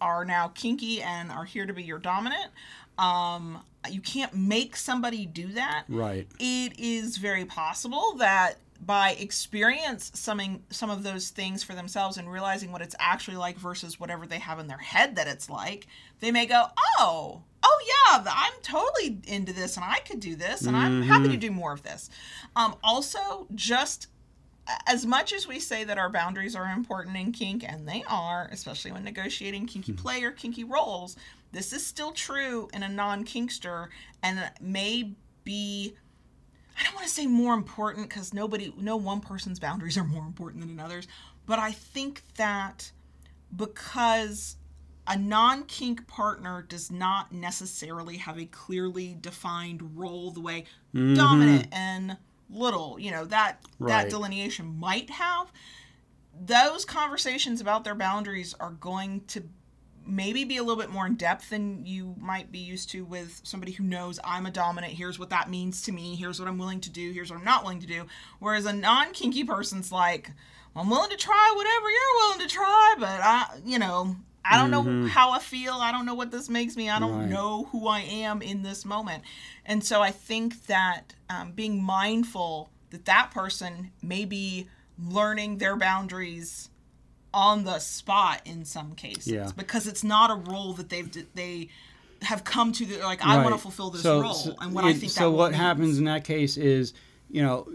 are now kinky and are here to be your dominant um, you can't make somebody do that Right. it is very possible that by experience some some of those things for themselves and realizing what it's actually like versus whatever they have in their head that it's like, they may go, "Oh, oh yeah, I'm totally into this and I could do this and I'm happy to do more of this." Um, also, just as much as we say that our boundaries are important in kink, and they are, especially when negotiating kinky play or kinky roles, this is still true in a non kinkster and may be. I don't want to say more important because nobody, no one person's boundaries are more important than another's, but I think that because a non kink partner does not necessarily have a clearly defined role the way mm-hmm. dominant and little, you know, that that delineation might have. Those conversations about their boundaries are going to maybe be a little bit more in depth than you might be used to with somebody who knows I'm a dominant. Here's what that means to me. Here's what I'm willing to do. Here's what I'm not willing to do. Whereas a non kinky person's like, I'm willing to try whatever you're willing to try, but I, you know, I don't know how I feel. I don't know what this makes me. I don't Right. know who I am in this moment. And so I think that um, being mindful that that person may be learning their boundaries on the spot in some cases Yeah. because it's not a role that they've they have come to the, like I want to fulfill this So- role so and what I think so that what means. happens in that case is you know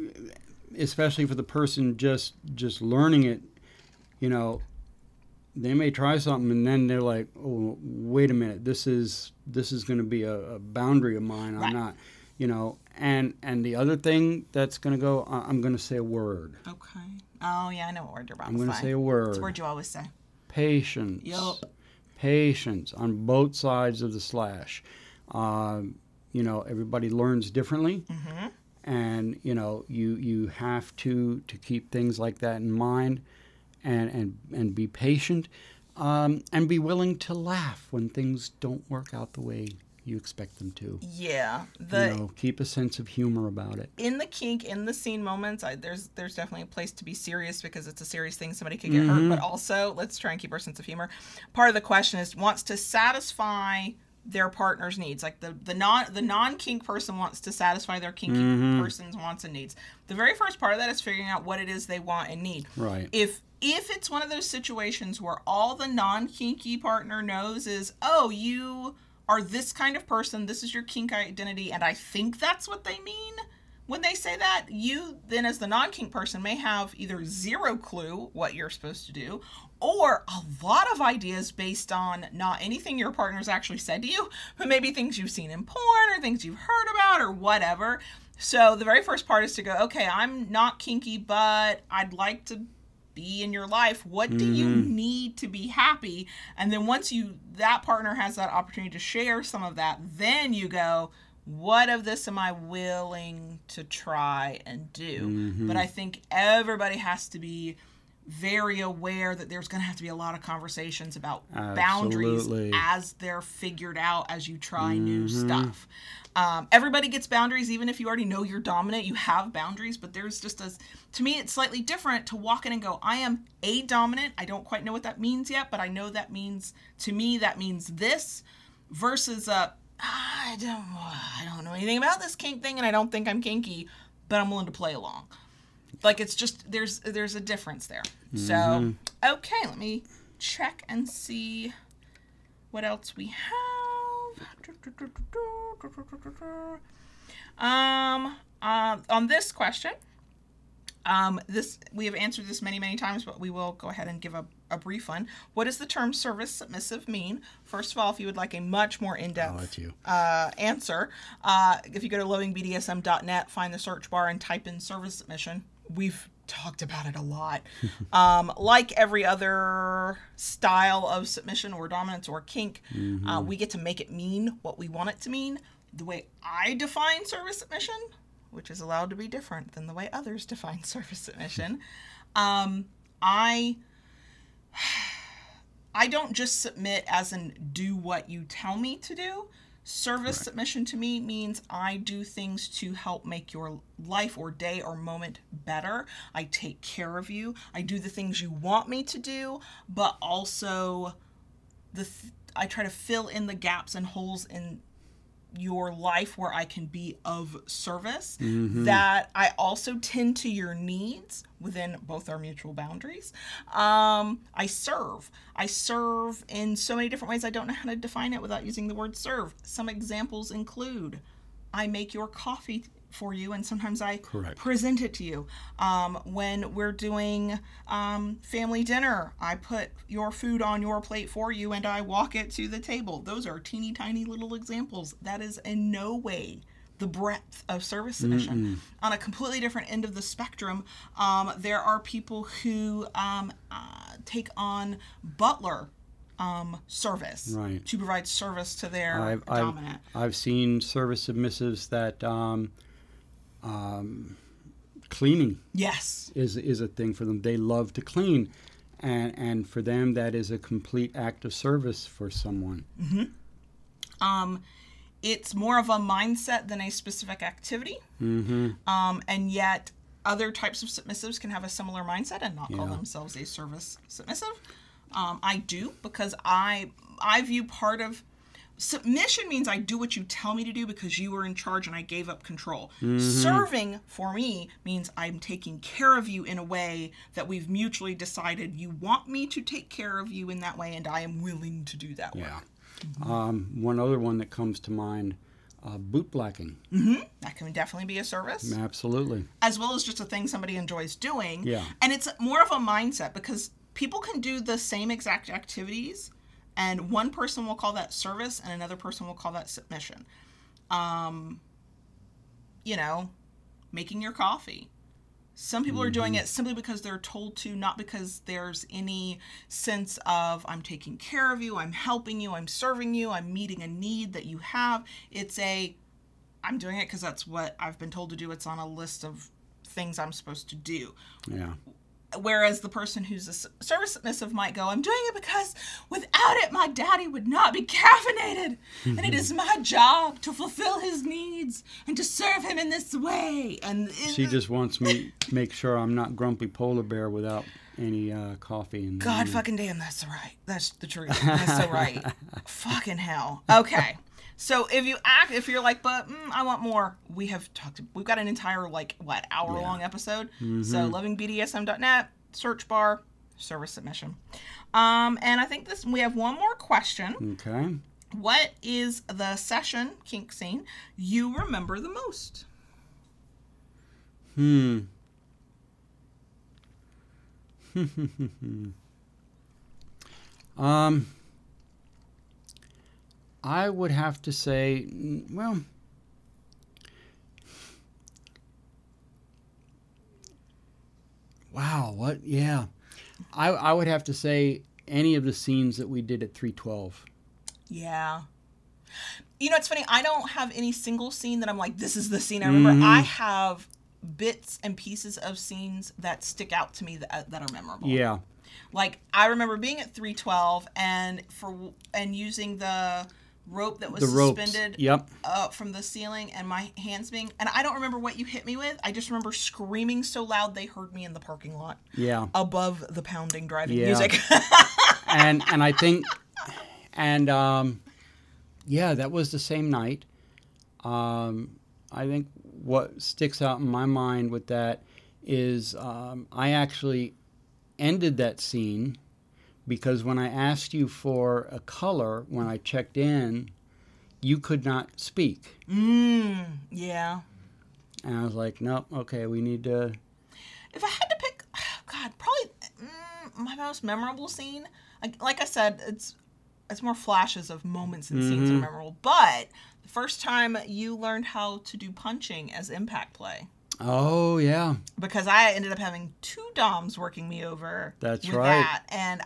especially for the person just just learning it you know they may try something and then they're like oh wait a minute this is this is going to be a, a boundary of mine Right. i'm not you know and and the other thing that's going to go i'm going to say a word okay oh yeah I know what word you're about i'm going to say. a it's word a word you always say. Patience. Yup. patience on both sides of the slash. Um, you know everybody learns differently. Mm-hmm. and you know you you have to to keep things like that in mind and and and be patient um, and be willing to laugh when things don't work out the way you expect them to. Yeah the you know keep a sense of humor about it. In the kink in the scene moments I, there's there's definitely a place to be serious because it's a serious thing somebody could get hurt. But mm-hmm. also let's try and keep our sense of humor. Part of the question is wants to satisfy their partner's needs. Like the the non the non kink person wants to satisfy their kinky mm-hmm. person's wants and needs. The very first part of that is figuring out what it is they want and need. Right. If if it's one of those situations where all the non kinky partner knows is oh you are this kind of person this is your kink identity and i think that's what they mean when they say that you then as the non kink person may have either zero clue what you're supposed to do or a lot of ideas based on not anything your partner's actually said to you but maybe things you've seen in porn or things you've heard about or whatever. So the very first part is to go okay i'm not kinky but i'd like to be in your life? What do you mm-hmm. need to be happy? And then once you that partner has that opportunity to share some of that then you go what of this am i willing to try and do? Mm-hmm. But i think everybody has to be very aware that there's going to have to be a lot of conversations about boundaries as they're figured out as you try new mm-hmm. stuff. Um, everybody gets boundaries, even if you already know you're dominant, you have boundaries, but there's just a, to me, it's slightly different to walk in and go, I am a dominant. I don't quite know what that means yet, but I know that means, to me, that means this versus a, I don't, I don't know anything about this kink thing and I don't think I'm kinky, but I'm willing to play along. Like it's just there's there's a difference there. So okay let me check and see what else we have um uh, on this question Um, this we have answered this many, many times, but we will go ahead and give a, a brief one. What does the term service submissive mean? First of all, if you would like a much more in depth uh, answer, uh, if you go to lovingbdsm.net, find the search bar and type in service submission. We've talked about it a lot. um, like every other style of submission or dominance or kink, uh, we get to make it mean what we want it to mean. The way I define service submission, which is allowed to be different than the way others define service submission, um, I I don't just submit as in do what you tell me to do. Service submission to me means I do things to help make your life or day or moment better. I take care of you. I do the things you want me to do, but also the th- I try to fill in the gaps and holes in your life where I can be of service. That I also tend to your needs within both our mutual boundaries. Um, I serve. I serve in so many different ways. I don't know how to define it without using the word serve. Some examples include I make your coffee for you, and sometimes I Correct. present it to you. Um, when we're doing um, family dinner, I put your food on your plate for you and I walk it to the table. Those are teeny tiny little examples. That is in no way the breadth of service submission. On a completely different end of the spectrum, um, there are people who um, uh, take on butler um, service Right. to provide service to their I've, I've, dominant. I've seen service submissives that um, um, cleaning yes. is is a thing for them. They love to clean, and and for them that is a complete act of service for someone. Um, it's more of a mindset than a specific activity. Mm-hmm. Um, and yet, other types of submissives can have a similar mindset and not call themselves a service submissive. Um, I do because I I view part of submission means I do what you tell me to do because you were in charge and I gave up control. Serving for me means I'm taking care of you in a way that we've mutually decided you want me to take care of you in that way and I am willing to do that. Yeah. Mm-hmm. Um, one other one that comes to mind, uh, boot blacking. That can definitely be a service. Absolutely. as well as just a thing somebody enjoys doing. Yeah. And it's more of a mindset because people can do the same exact activities and one person will call that service and another person will call that submission. Um you know, making your coffee. Some people are doing it simply because they're told to, not because there's any sense of I'm taking care of you, I'm helping you, I'm serving you, I'm meeting a need that you have. It's a I'm doing it because that's what I've been told to do. It's on a list of things I'm supposed to do. Yeah. Whereas the person who's a service submissive might go, I'm doing it because without it, my daddy would not be caffeinated. and it is my job to fulfill his needs and to serve him in this way. And She just wants me to make sure I'm not grumpy polar bear without any uh, coffee. And God fucking damn, that's right. That's the truth. That's so right. fucking hell. Okay. So if you act, if you're like, but mm, I want more, we have talked. We've got an entire like what hour long episode. So lovingbdsm.net search bar service submission. Um, and I think this we have one more question. Okay. What is the session kink scene you remember the most? Hmm. um, I would have to say, mm, well, wow, what? Yeah, I I would have to say any of the scenes that we did at three twelve. Yeah. You know, it's funny. I don't have any single scene that I'm like, this is the scene I remember. I have bits and pieces of scenes that stick out to me that, that are memorable. Yeah, Like I remember being at 312 and for and using the rope that was the suspended Yep. up from the ceiling and my hands being and I don't remember what you hit me with. I just remember screaming so loud they heard me in the parking lot Yeah. above the pounding driving Yeah. music. and and I think and um, yeah, that was the same night. Um, I think what sticks out in my mind with that is um, I actually ended that scene because when I asked you for a color when I checked in, you could not speak, mm, yeah. and I was like, nope, okay, we need to. It my most memorable scene. Like, like I said, it's it's more flashes of moments and scenes that are Mhm. memorable. But the first time you learned how to do punching as impact play, Oh yeah, because I ended up having two DOMs working me over. That's right. That. And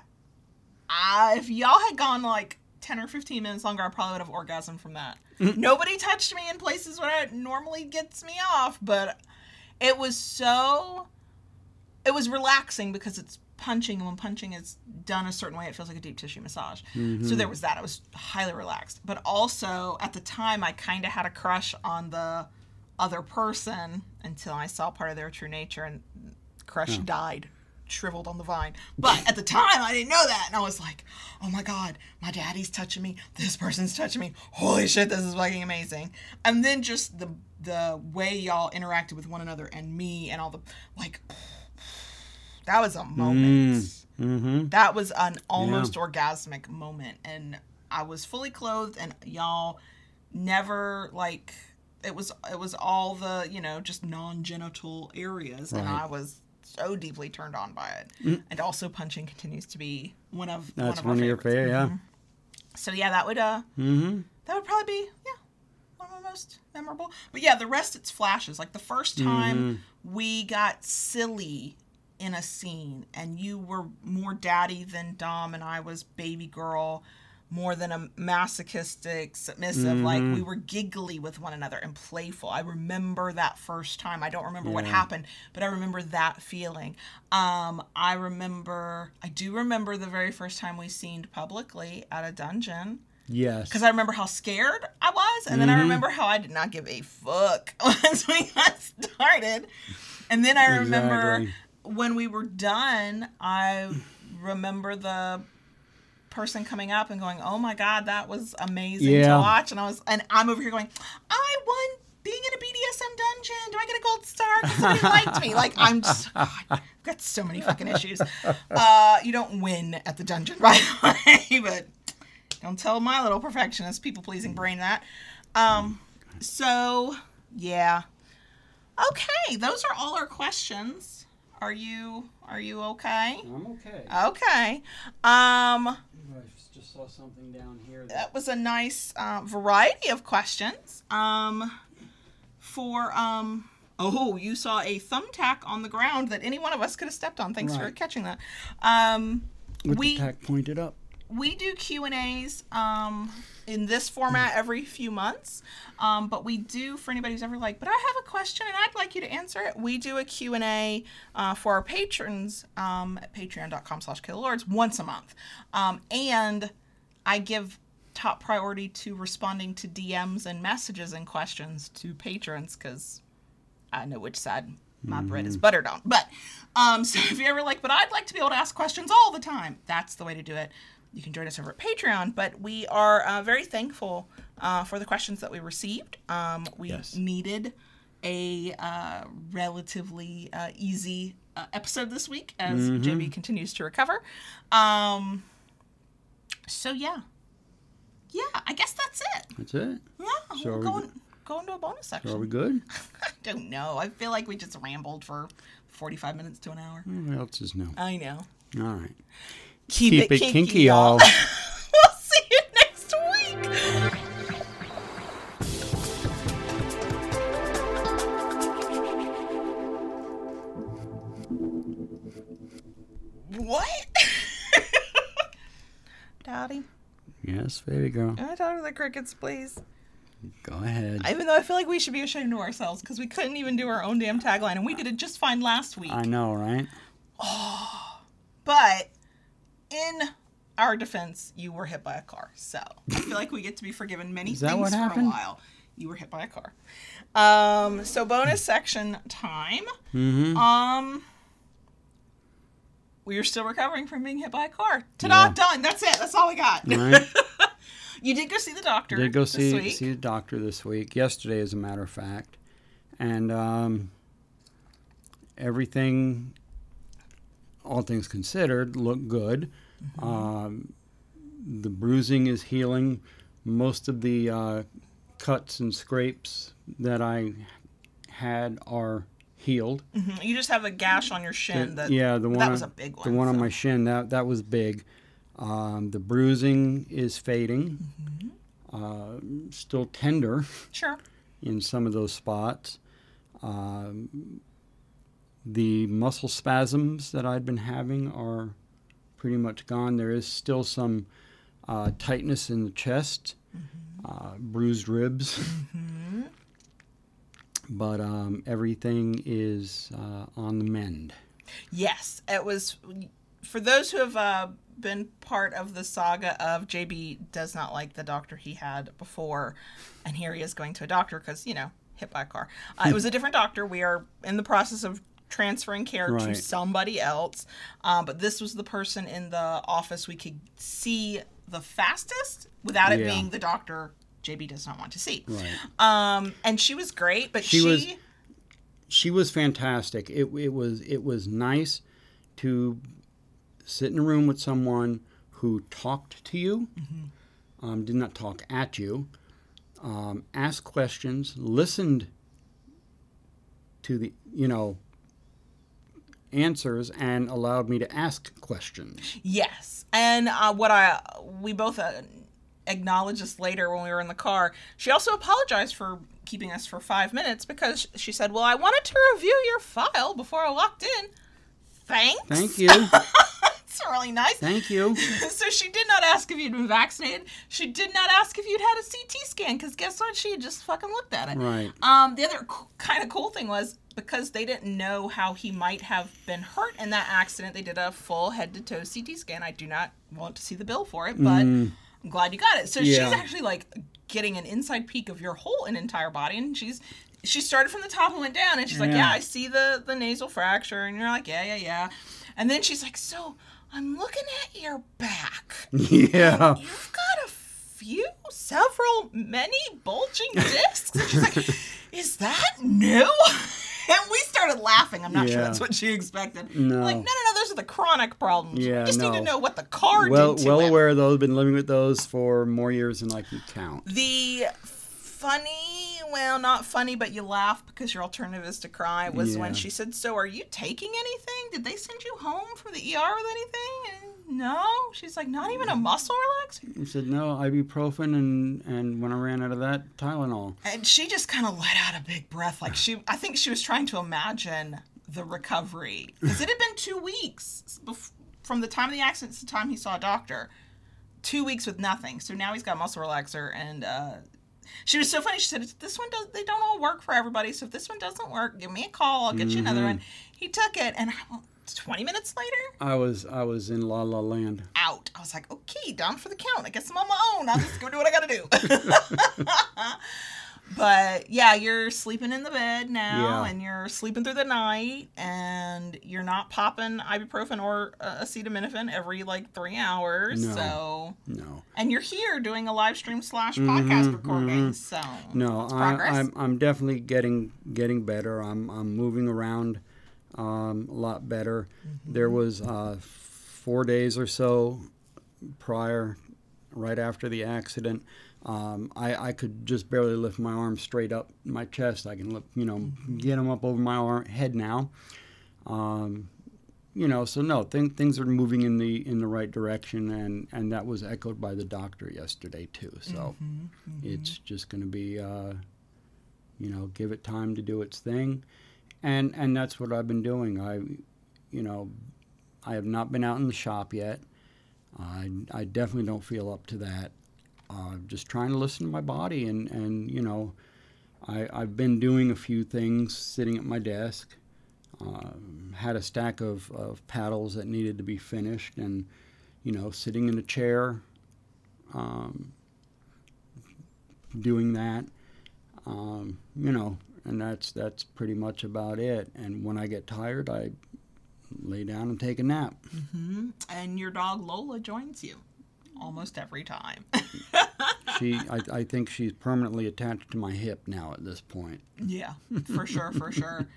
I, if y'all had gone like 10 or 15 minutes longer, I probably would have orgasmed from that. Mm. Nobody touched me in places where it normally gets me off, but it was so. It was relaxing because it's punching, and when punching is done a certain way, it feels like a deep tissue massage. So there was that. I was highly relaxed. But also, at the time, I kind of had a crush on the other person until I saw part of their true nature, and crush died, shriveled on the vine. But at the time, I didn't know that, and I was like, "Oh my god, my daddy's touching me. This person's touching me. Holy shit, this is fucking amazing!" And then just the the way y'all interacted with one another and me, and all the like. That was a moment. mm-hmm. That was an almost orgasmic moment, and I was fully clothed, and y'all never like it was. It was all the you know just non-genital areas, and I was so deeply turned on by it. And also, punching continues to be one of That's one of, one of your favorite, yeah. Mhm. So yeah, that would uh Mm-hmm. that would probably be yeah one of my most memorable. But yeah, the rest it's flashes. Like the first time we got silly in a scene, and you were more daddy than Dom, and I was baby girl. More than a masochistic, submissive, like we were giggly with one another and playful. I remember that first time. I don't remember what happened, but I remember that feeling. Um, I remember, I do remember the very first time we scened publicly at a dungeon Yes. because I remember how scared I was, and then I Mhm. remember how I did not give a fuck once we got started. And then I remember Exactly. when we were done, I remember the person coming up and going, "Oh my god, that was amazing Yeah. to watch," and I was, and I'm over here going, "I won." Being in a BDSM dungeon, do I get a gold star because somebody liked me? Like I'm just, God, I've got so many fucking issues. Uh, you don't win at the dungeon, by the way, but don't tell my little perfectionist, people pleasing brain that. Um, so yeah. Okay, those are all our questions. Are you are you okay? I'm okay. Okay. Um, I just saw something down here. that was a nice uh, variety of questions. Um, for um. Oh, you saw a thumbtack on the ground that any one of us could have stepped on. Thanks for catching that. Um, with we the tack pointed up. we do Q and A's um, in this format every few months, um, but we do for anybody who's ever like, but I have a question and I'd like you to answer it. We do a Q and A uh, for our patrons um, at Patreon.com/slash Lords once a month, um, and I give top priority to responding to DMs and messages and questions to patrons because I know which side my bread is buttered on. But um, so if you're ever like, but I'd like to be able to ask questions all the time, that's the way to do it. You can join us over at Patreon. But we are uh, very thankful uh, for the questions that we received. Um, we Yes. needed a uh, relatively uh, easy uh, episode this week as JB continues to recover. Um, so yeah, yeah, I guess that's it. That's it. Yeah, So are we'll we go, go- in, go into a bonus section. So are we good? I don't know. I feel like we just rambled for 45 minutes to an hour. What else is new? I know. All right. Keep, Keep it kinky, y'all. we'll see you next week. What? Daddy, Yes, baby girl. can I talk to the crickets, please? Go ahead. Even though I feel like we should be ashamed of ourselves because we couldn't even do our own damn tagline, and we did it just fine last week. I know, right? Oh, But in our defense, you were hit by a car. So I feel like we get to be forgiven many things for happened? a while. You were hit by a car. Um, so bonus section time. Mm-hmm. Um, we are still recovering from being hit by a car. Ta-da! Yeah. Done. That's it. That's all we got. Right. you did go see the doctor. Did go see week. see the doctor this week. Yesterday, as a matter of fact, and um, everything, all things considered, look good. Mm-hmm. Um, the bruising is healing. Most of the uh, cuts and scrapes that I had are healed. Mhm. You just have a gash on your shin. The- that yeah, the one that was a big one. The one on my shin that that was big. Um, the bruising is fading. Mm-hmm. Uh, still tender Sure. in some of those spots. Um, the muscle spasms that I'd been having are pretty much gone. There is still some uh, tightness in the chest, uh, bruised ribs, but um, everything is uh, on the mend. Yes, it was. For those who have uh, been part of the saga of JB does not like the doctor he had before, and here he is going to a doctor because you know hit by a car. Uh, it was a different doctor. We are in the process of transferring care to somebody else, um, but this was the person in the office we could see the fastest without it Yeah. being the doctor JB does not want to see. Right. Um, and she was great, but she, She was- she was fantastic. It, it was it was nice to sit in a room with someone who talked to you, um, did not talk at you, um, asked questions, listened to the you know answers, and allowed me to ask questions. Yes, and uh, what I we both uh, acknowledged this later when we were in the car. She also apologized for keeping us for five minutes because she said, "Well, I wanted to review your file before I walked in." Thanks. Thank you, It's really nice. thank you. so she did not ask if you'd been vaccinated. She did not ask if you'd had a CT scan because guess what? She had just fucking looked at it. Right. Um, the other co- kind of cool thing was because they didn't know how he might have been hurt in that accident, they did a full head to toe CT scan. I do not want to see the bill for it, but mm. I'm glad you got it. So Yeah. she's actually like getting an inside peek of your whole and entire body, and she's. She started from the top and went down, and she's like, Yeah. "Yeah, I see the the nasal fracture," and you're like, "Yeah, yeah, yeah," and then she's like, "So I'm looking at your back. Yeah. You've got a few, several, many bulging discs. And she's like, Is that new? And we started laughing. I'm not sure that's what she expected. No. Like, no, no, no, those are the chronic problems. Yeah, we just need to know what the car Well, did to well him. aware of those. Been living with those for more years than I can count. The funny, well, not funny, but you laugh because your alternative is to cry was when she said, So are you taking anything? Did they send you home from the ER with anything? And no. She's like, Not even a muscle relaxer? He said no ibuprofen and and when I ran out of that Tylenol. And she just kind of let out a big breath. Like she, I think she was trying to imagine the recovery because it had been two weeks bef- from the time of the accident to the time he saw a doctor. Two weeks with nothing. So now he's got muscle relaxer, and uh, she was so funny. She said, "This one does. They don't all work for everybody. So if this one doesn't work, give me a call. I'll get you another mm-hmm. one." He took it, and I, twenty minutes later, I was I was in La La Land. out. I was like, okay, down for the count. I guess I'm on my own. I'll just go do what I gotta do. but yeah, you're sleeping in the bed now, Yeah. and you're sleeping through the night, and you're not popping ibuprofen or uh, acetaminophen every like three hours. No. So, No, and you're here doing a live stream slash podcast recording. So, Mm-hmm, no, I, progress. I'm I'm definitely getting getting better. I'm I'm moving around um, a lot better. Mm-hmm. There was uh, four days or so prior, right after the accident. Um, I, I could just barely lift my arms straight up my chest. I can lift, you know, Mm-hmm. get them up over my arm, head now. Um, you know, so no, th- things are moving in the in the right direction, and and that was echoed by the doctor yesterday too. So it's just going to be, uh, you know, give it time to do its thing, and and that's what I've been doing. I, you know, I have not been out in the shop yet. I I definitely don't feel up to that. Uh, just trying to listen to my body, and and you know, I I've been doing a few things sitting at my desk um, had a stack of, of paddles that needed to be finished and you know sitting in a chair um, doing that um, you know and that's that's pretty much about it. And when i get tired i lay down and take a nap. Mhm. and your dog Lola joins you almost every time. she I, I think she's permanently attached to my hip now at this point Yeah, for sure, for sure.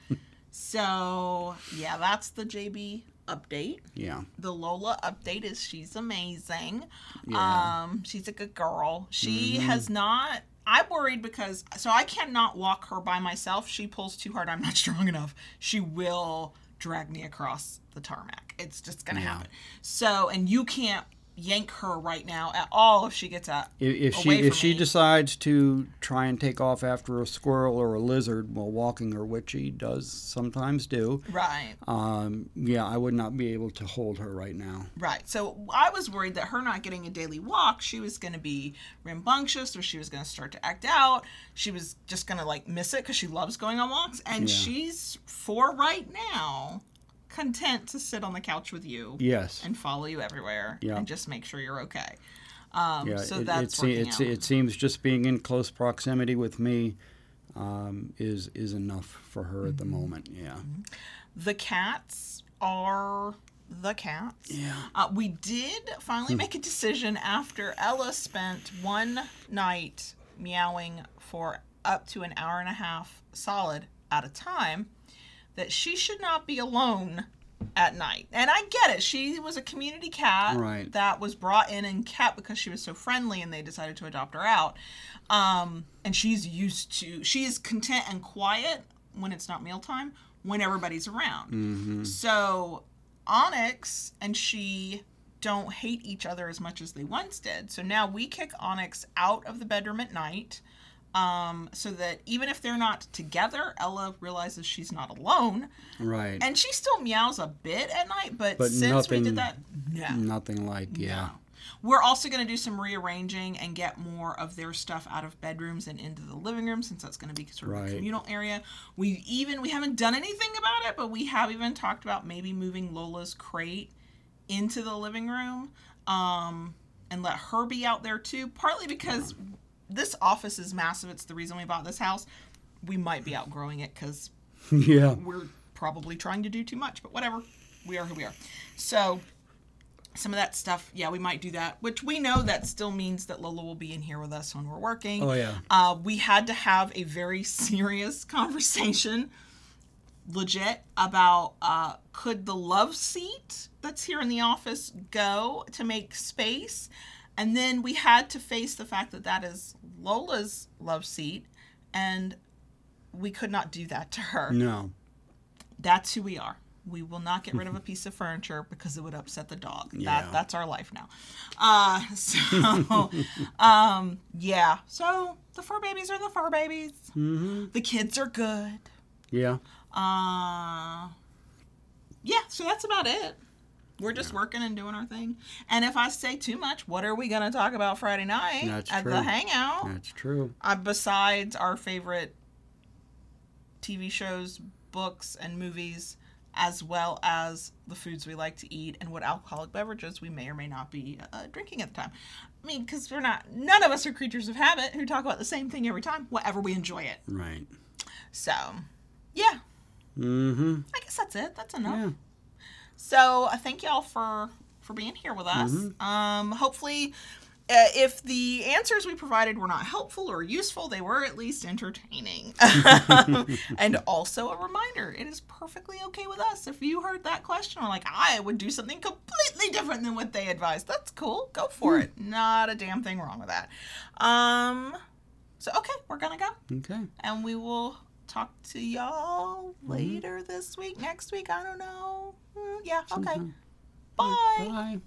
So, yeah, that's the JB update. yeah The Lola update is she's amazing. Yeah. Um, she's a good girl. She has not I'm worried because so I cannot walk her by myself. She pulls too hard. I'm not strong enough. She will drag me across the tarmac. It's just gonna Yeah. happen. So and you can't yank her right now at all if she gets up. If, if she if she me. decides to try and take off after a squirrel or a lizard while walking, or which she does sometimes do, Right. um, yeah, I would not be able to hold her right now. Right. So I was worried that her not getting a daily walk, she was going to be rambunctious or she was going to start to act out. She was just going to like miss it because she loves going on walks. And Yeah. she's, for right now, content to sit on the couch with you Yes. and follow you everywhere Yeah. and just make sure you're okay. Um, Yeah, so it, that's it, out. it seems just being in close proximity with me um, is is enough for her at the Mm-hmm. moment. Yeah. the cats are the cats. Yeah. Uh, we did finally make a decision after Ella spent one night meowing for up to an hour and a half solid at a time that she should not be alone at night. And I get it. She was a community cat Right. that was brought in and kept because she was so friendly and they decided to adopt her out. Um, and she's used to, she is content and quiet when it's not mealtime when everybody's around. Mm-hmm. So Onyx and she don't hate each other as much as they once did. So now we kick Onyx out of the bedroom at night. Um, so that even if they're not together, Ella realizes she's not alone. Right. And she still meows a bit at night, but, But since nothing- we did that, no. Nothing like yeah. We're also going to do some rearranging and get more of their stuff out of bedrooms and into the living room since that's going to be sort of a communal area. We even we haven't done anything about it, but we have even talked about maybe moving Lola's crate into the living room um, and let her be out there too. Partly because this office is massive. It's the reason we bought this house. We might be outgrowing it because yeah. we're probably trying to do too much, but whatever. We are who we are. So some of that stuff, yeah, we might do that, which we know that still means that Lola will be in here with us when we're working. Oh yeah. Uh, we had to have a very serious conversation, legit, about uh, could the love seat that's here in the office go to make space? And then we had to face the fact that that is Lola's love seat, and we could not do that to her No. that's who we are. We will not get rid of a piece of furniture because it would upset the dog. Yeah. That that's our life now. Uh, so, um, yeah. So the fur babies are the fur babies. Mm-hmm. The kids are good. Yeah. Uh, yeah. So that's about it. We're just working and doing our thing. And if I say too much, what are we gonna talk about Friday night That's at true. the hangout? That's true. uh, besides our favorite TV shows, books, and movies, as well as the foods we like to eat and what alcoholic beverages we may or may not be uh, drinking at the time. I mean, because we're not, none of us are creatures of habit who talk about the same thing every time, whatever we enjoy it. Right. So, yeah, Mm-hmm. I guess that's it. That's enough. Yeah. So I thank y'all for for being here with us. Um, hopefully, uh, if the answers we provided were not helpful or useful, they were at least entertaining. and also a reminder: it is perfectly okay with us if you heard that question or like I would do something completely different than what they advised. That's cool. Go for it. Not a damn thing wrong with that. Um. So okay, we're gonna go Okay. and we will talk to y'all later this week, next week. I don't know. Mm, yeah, okay. Bye. Bye.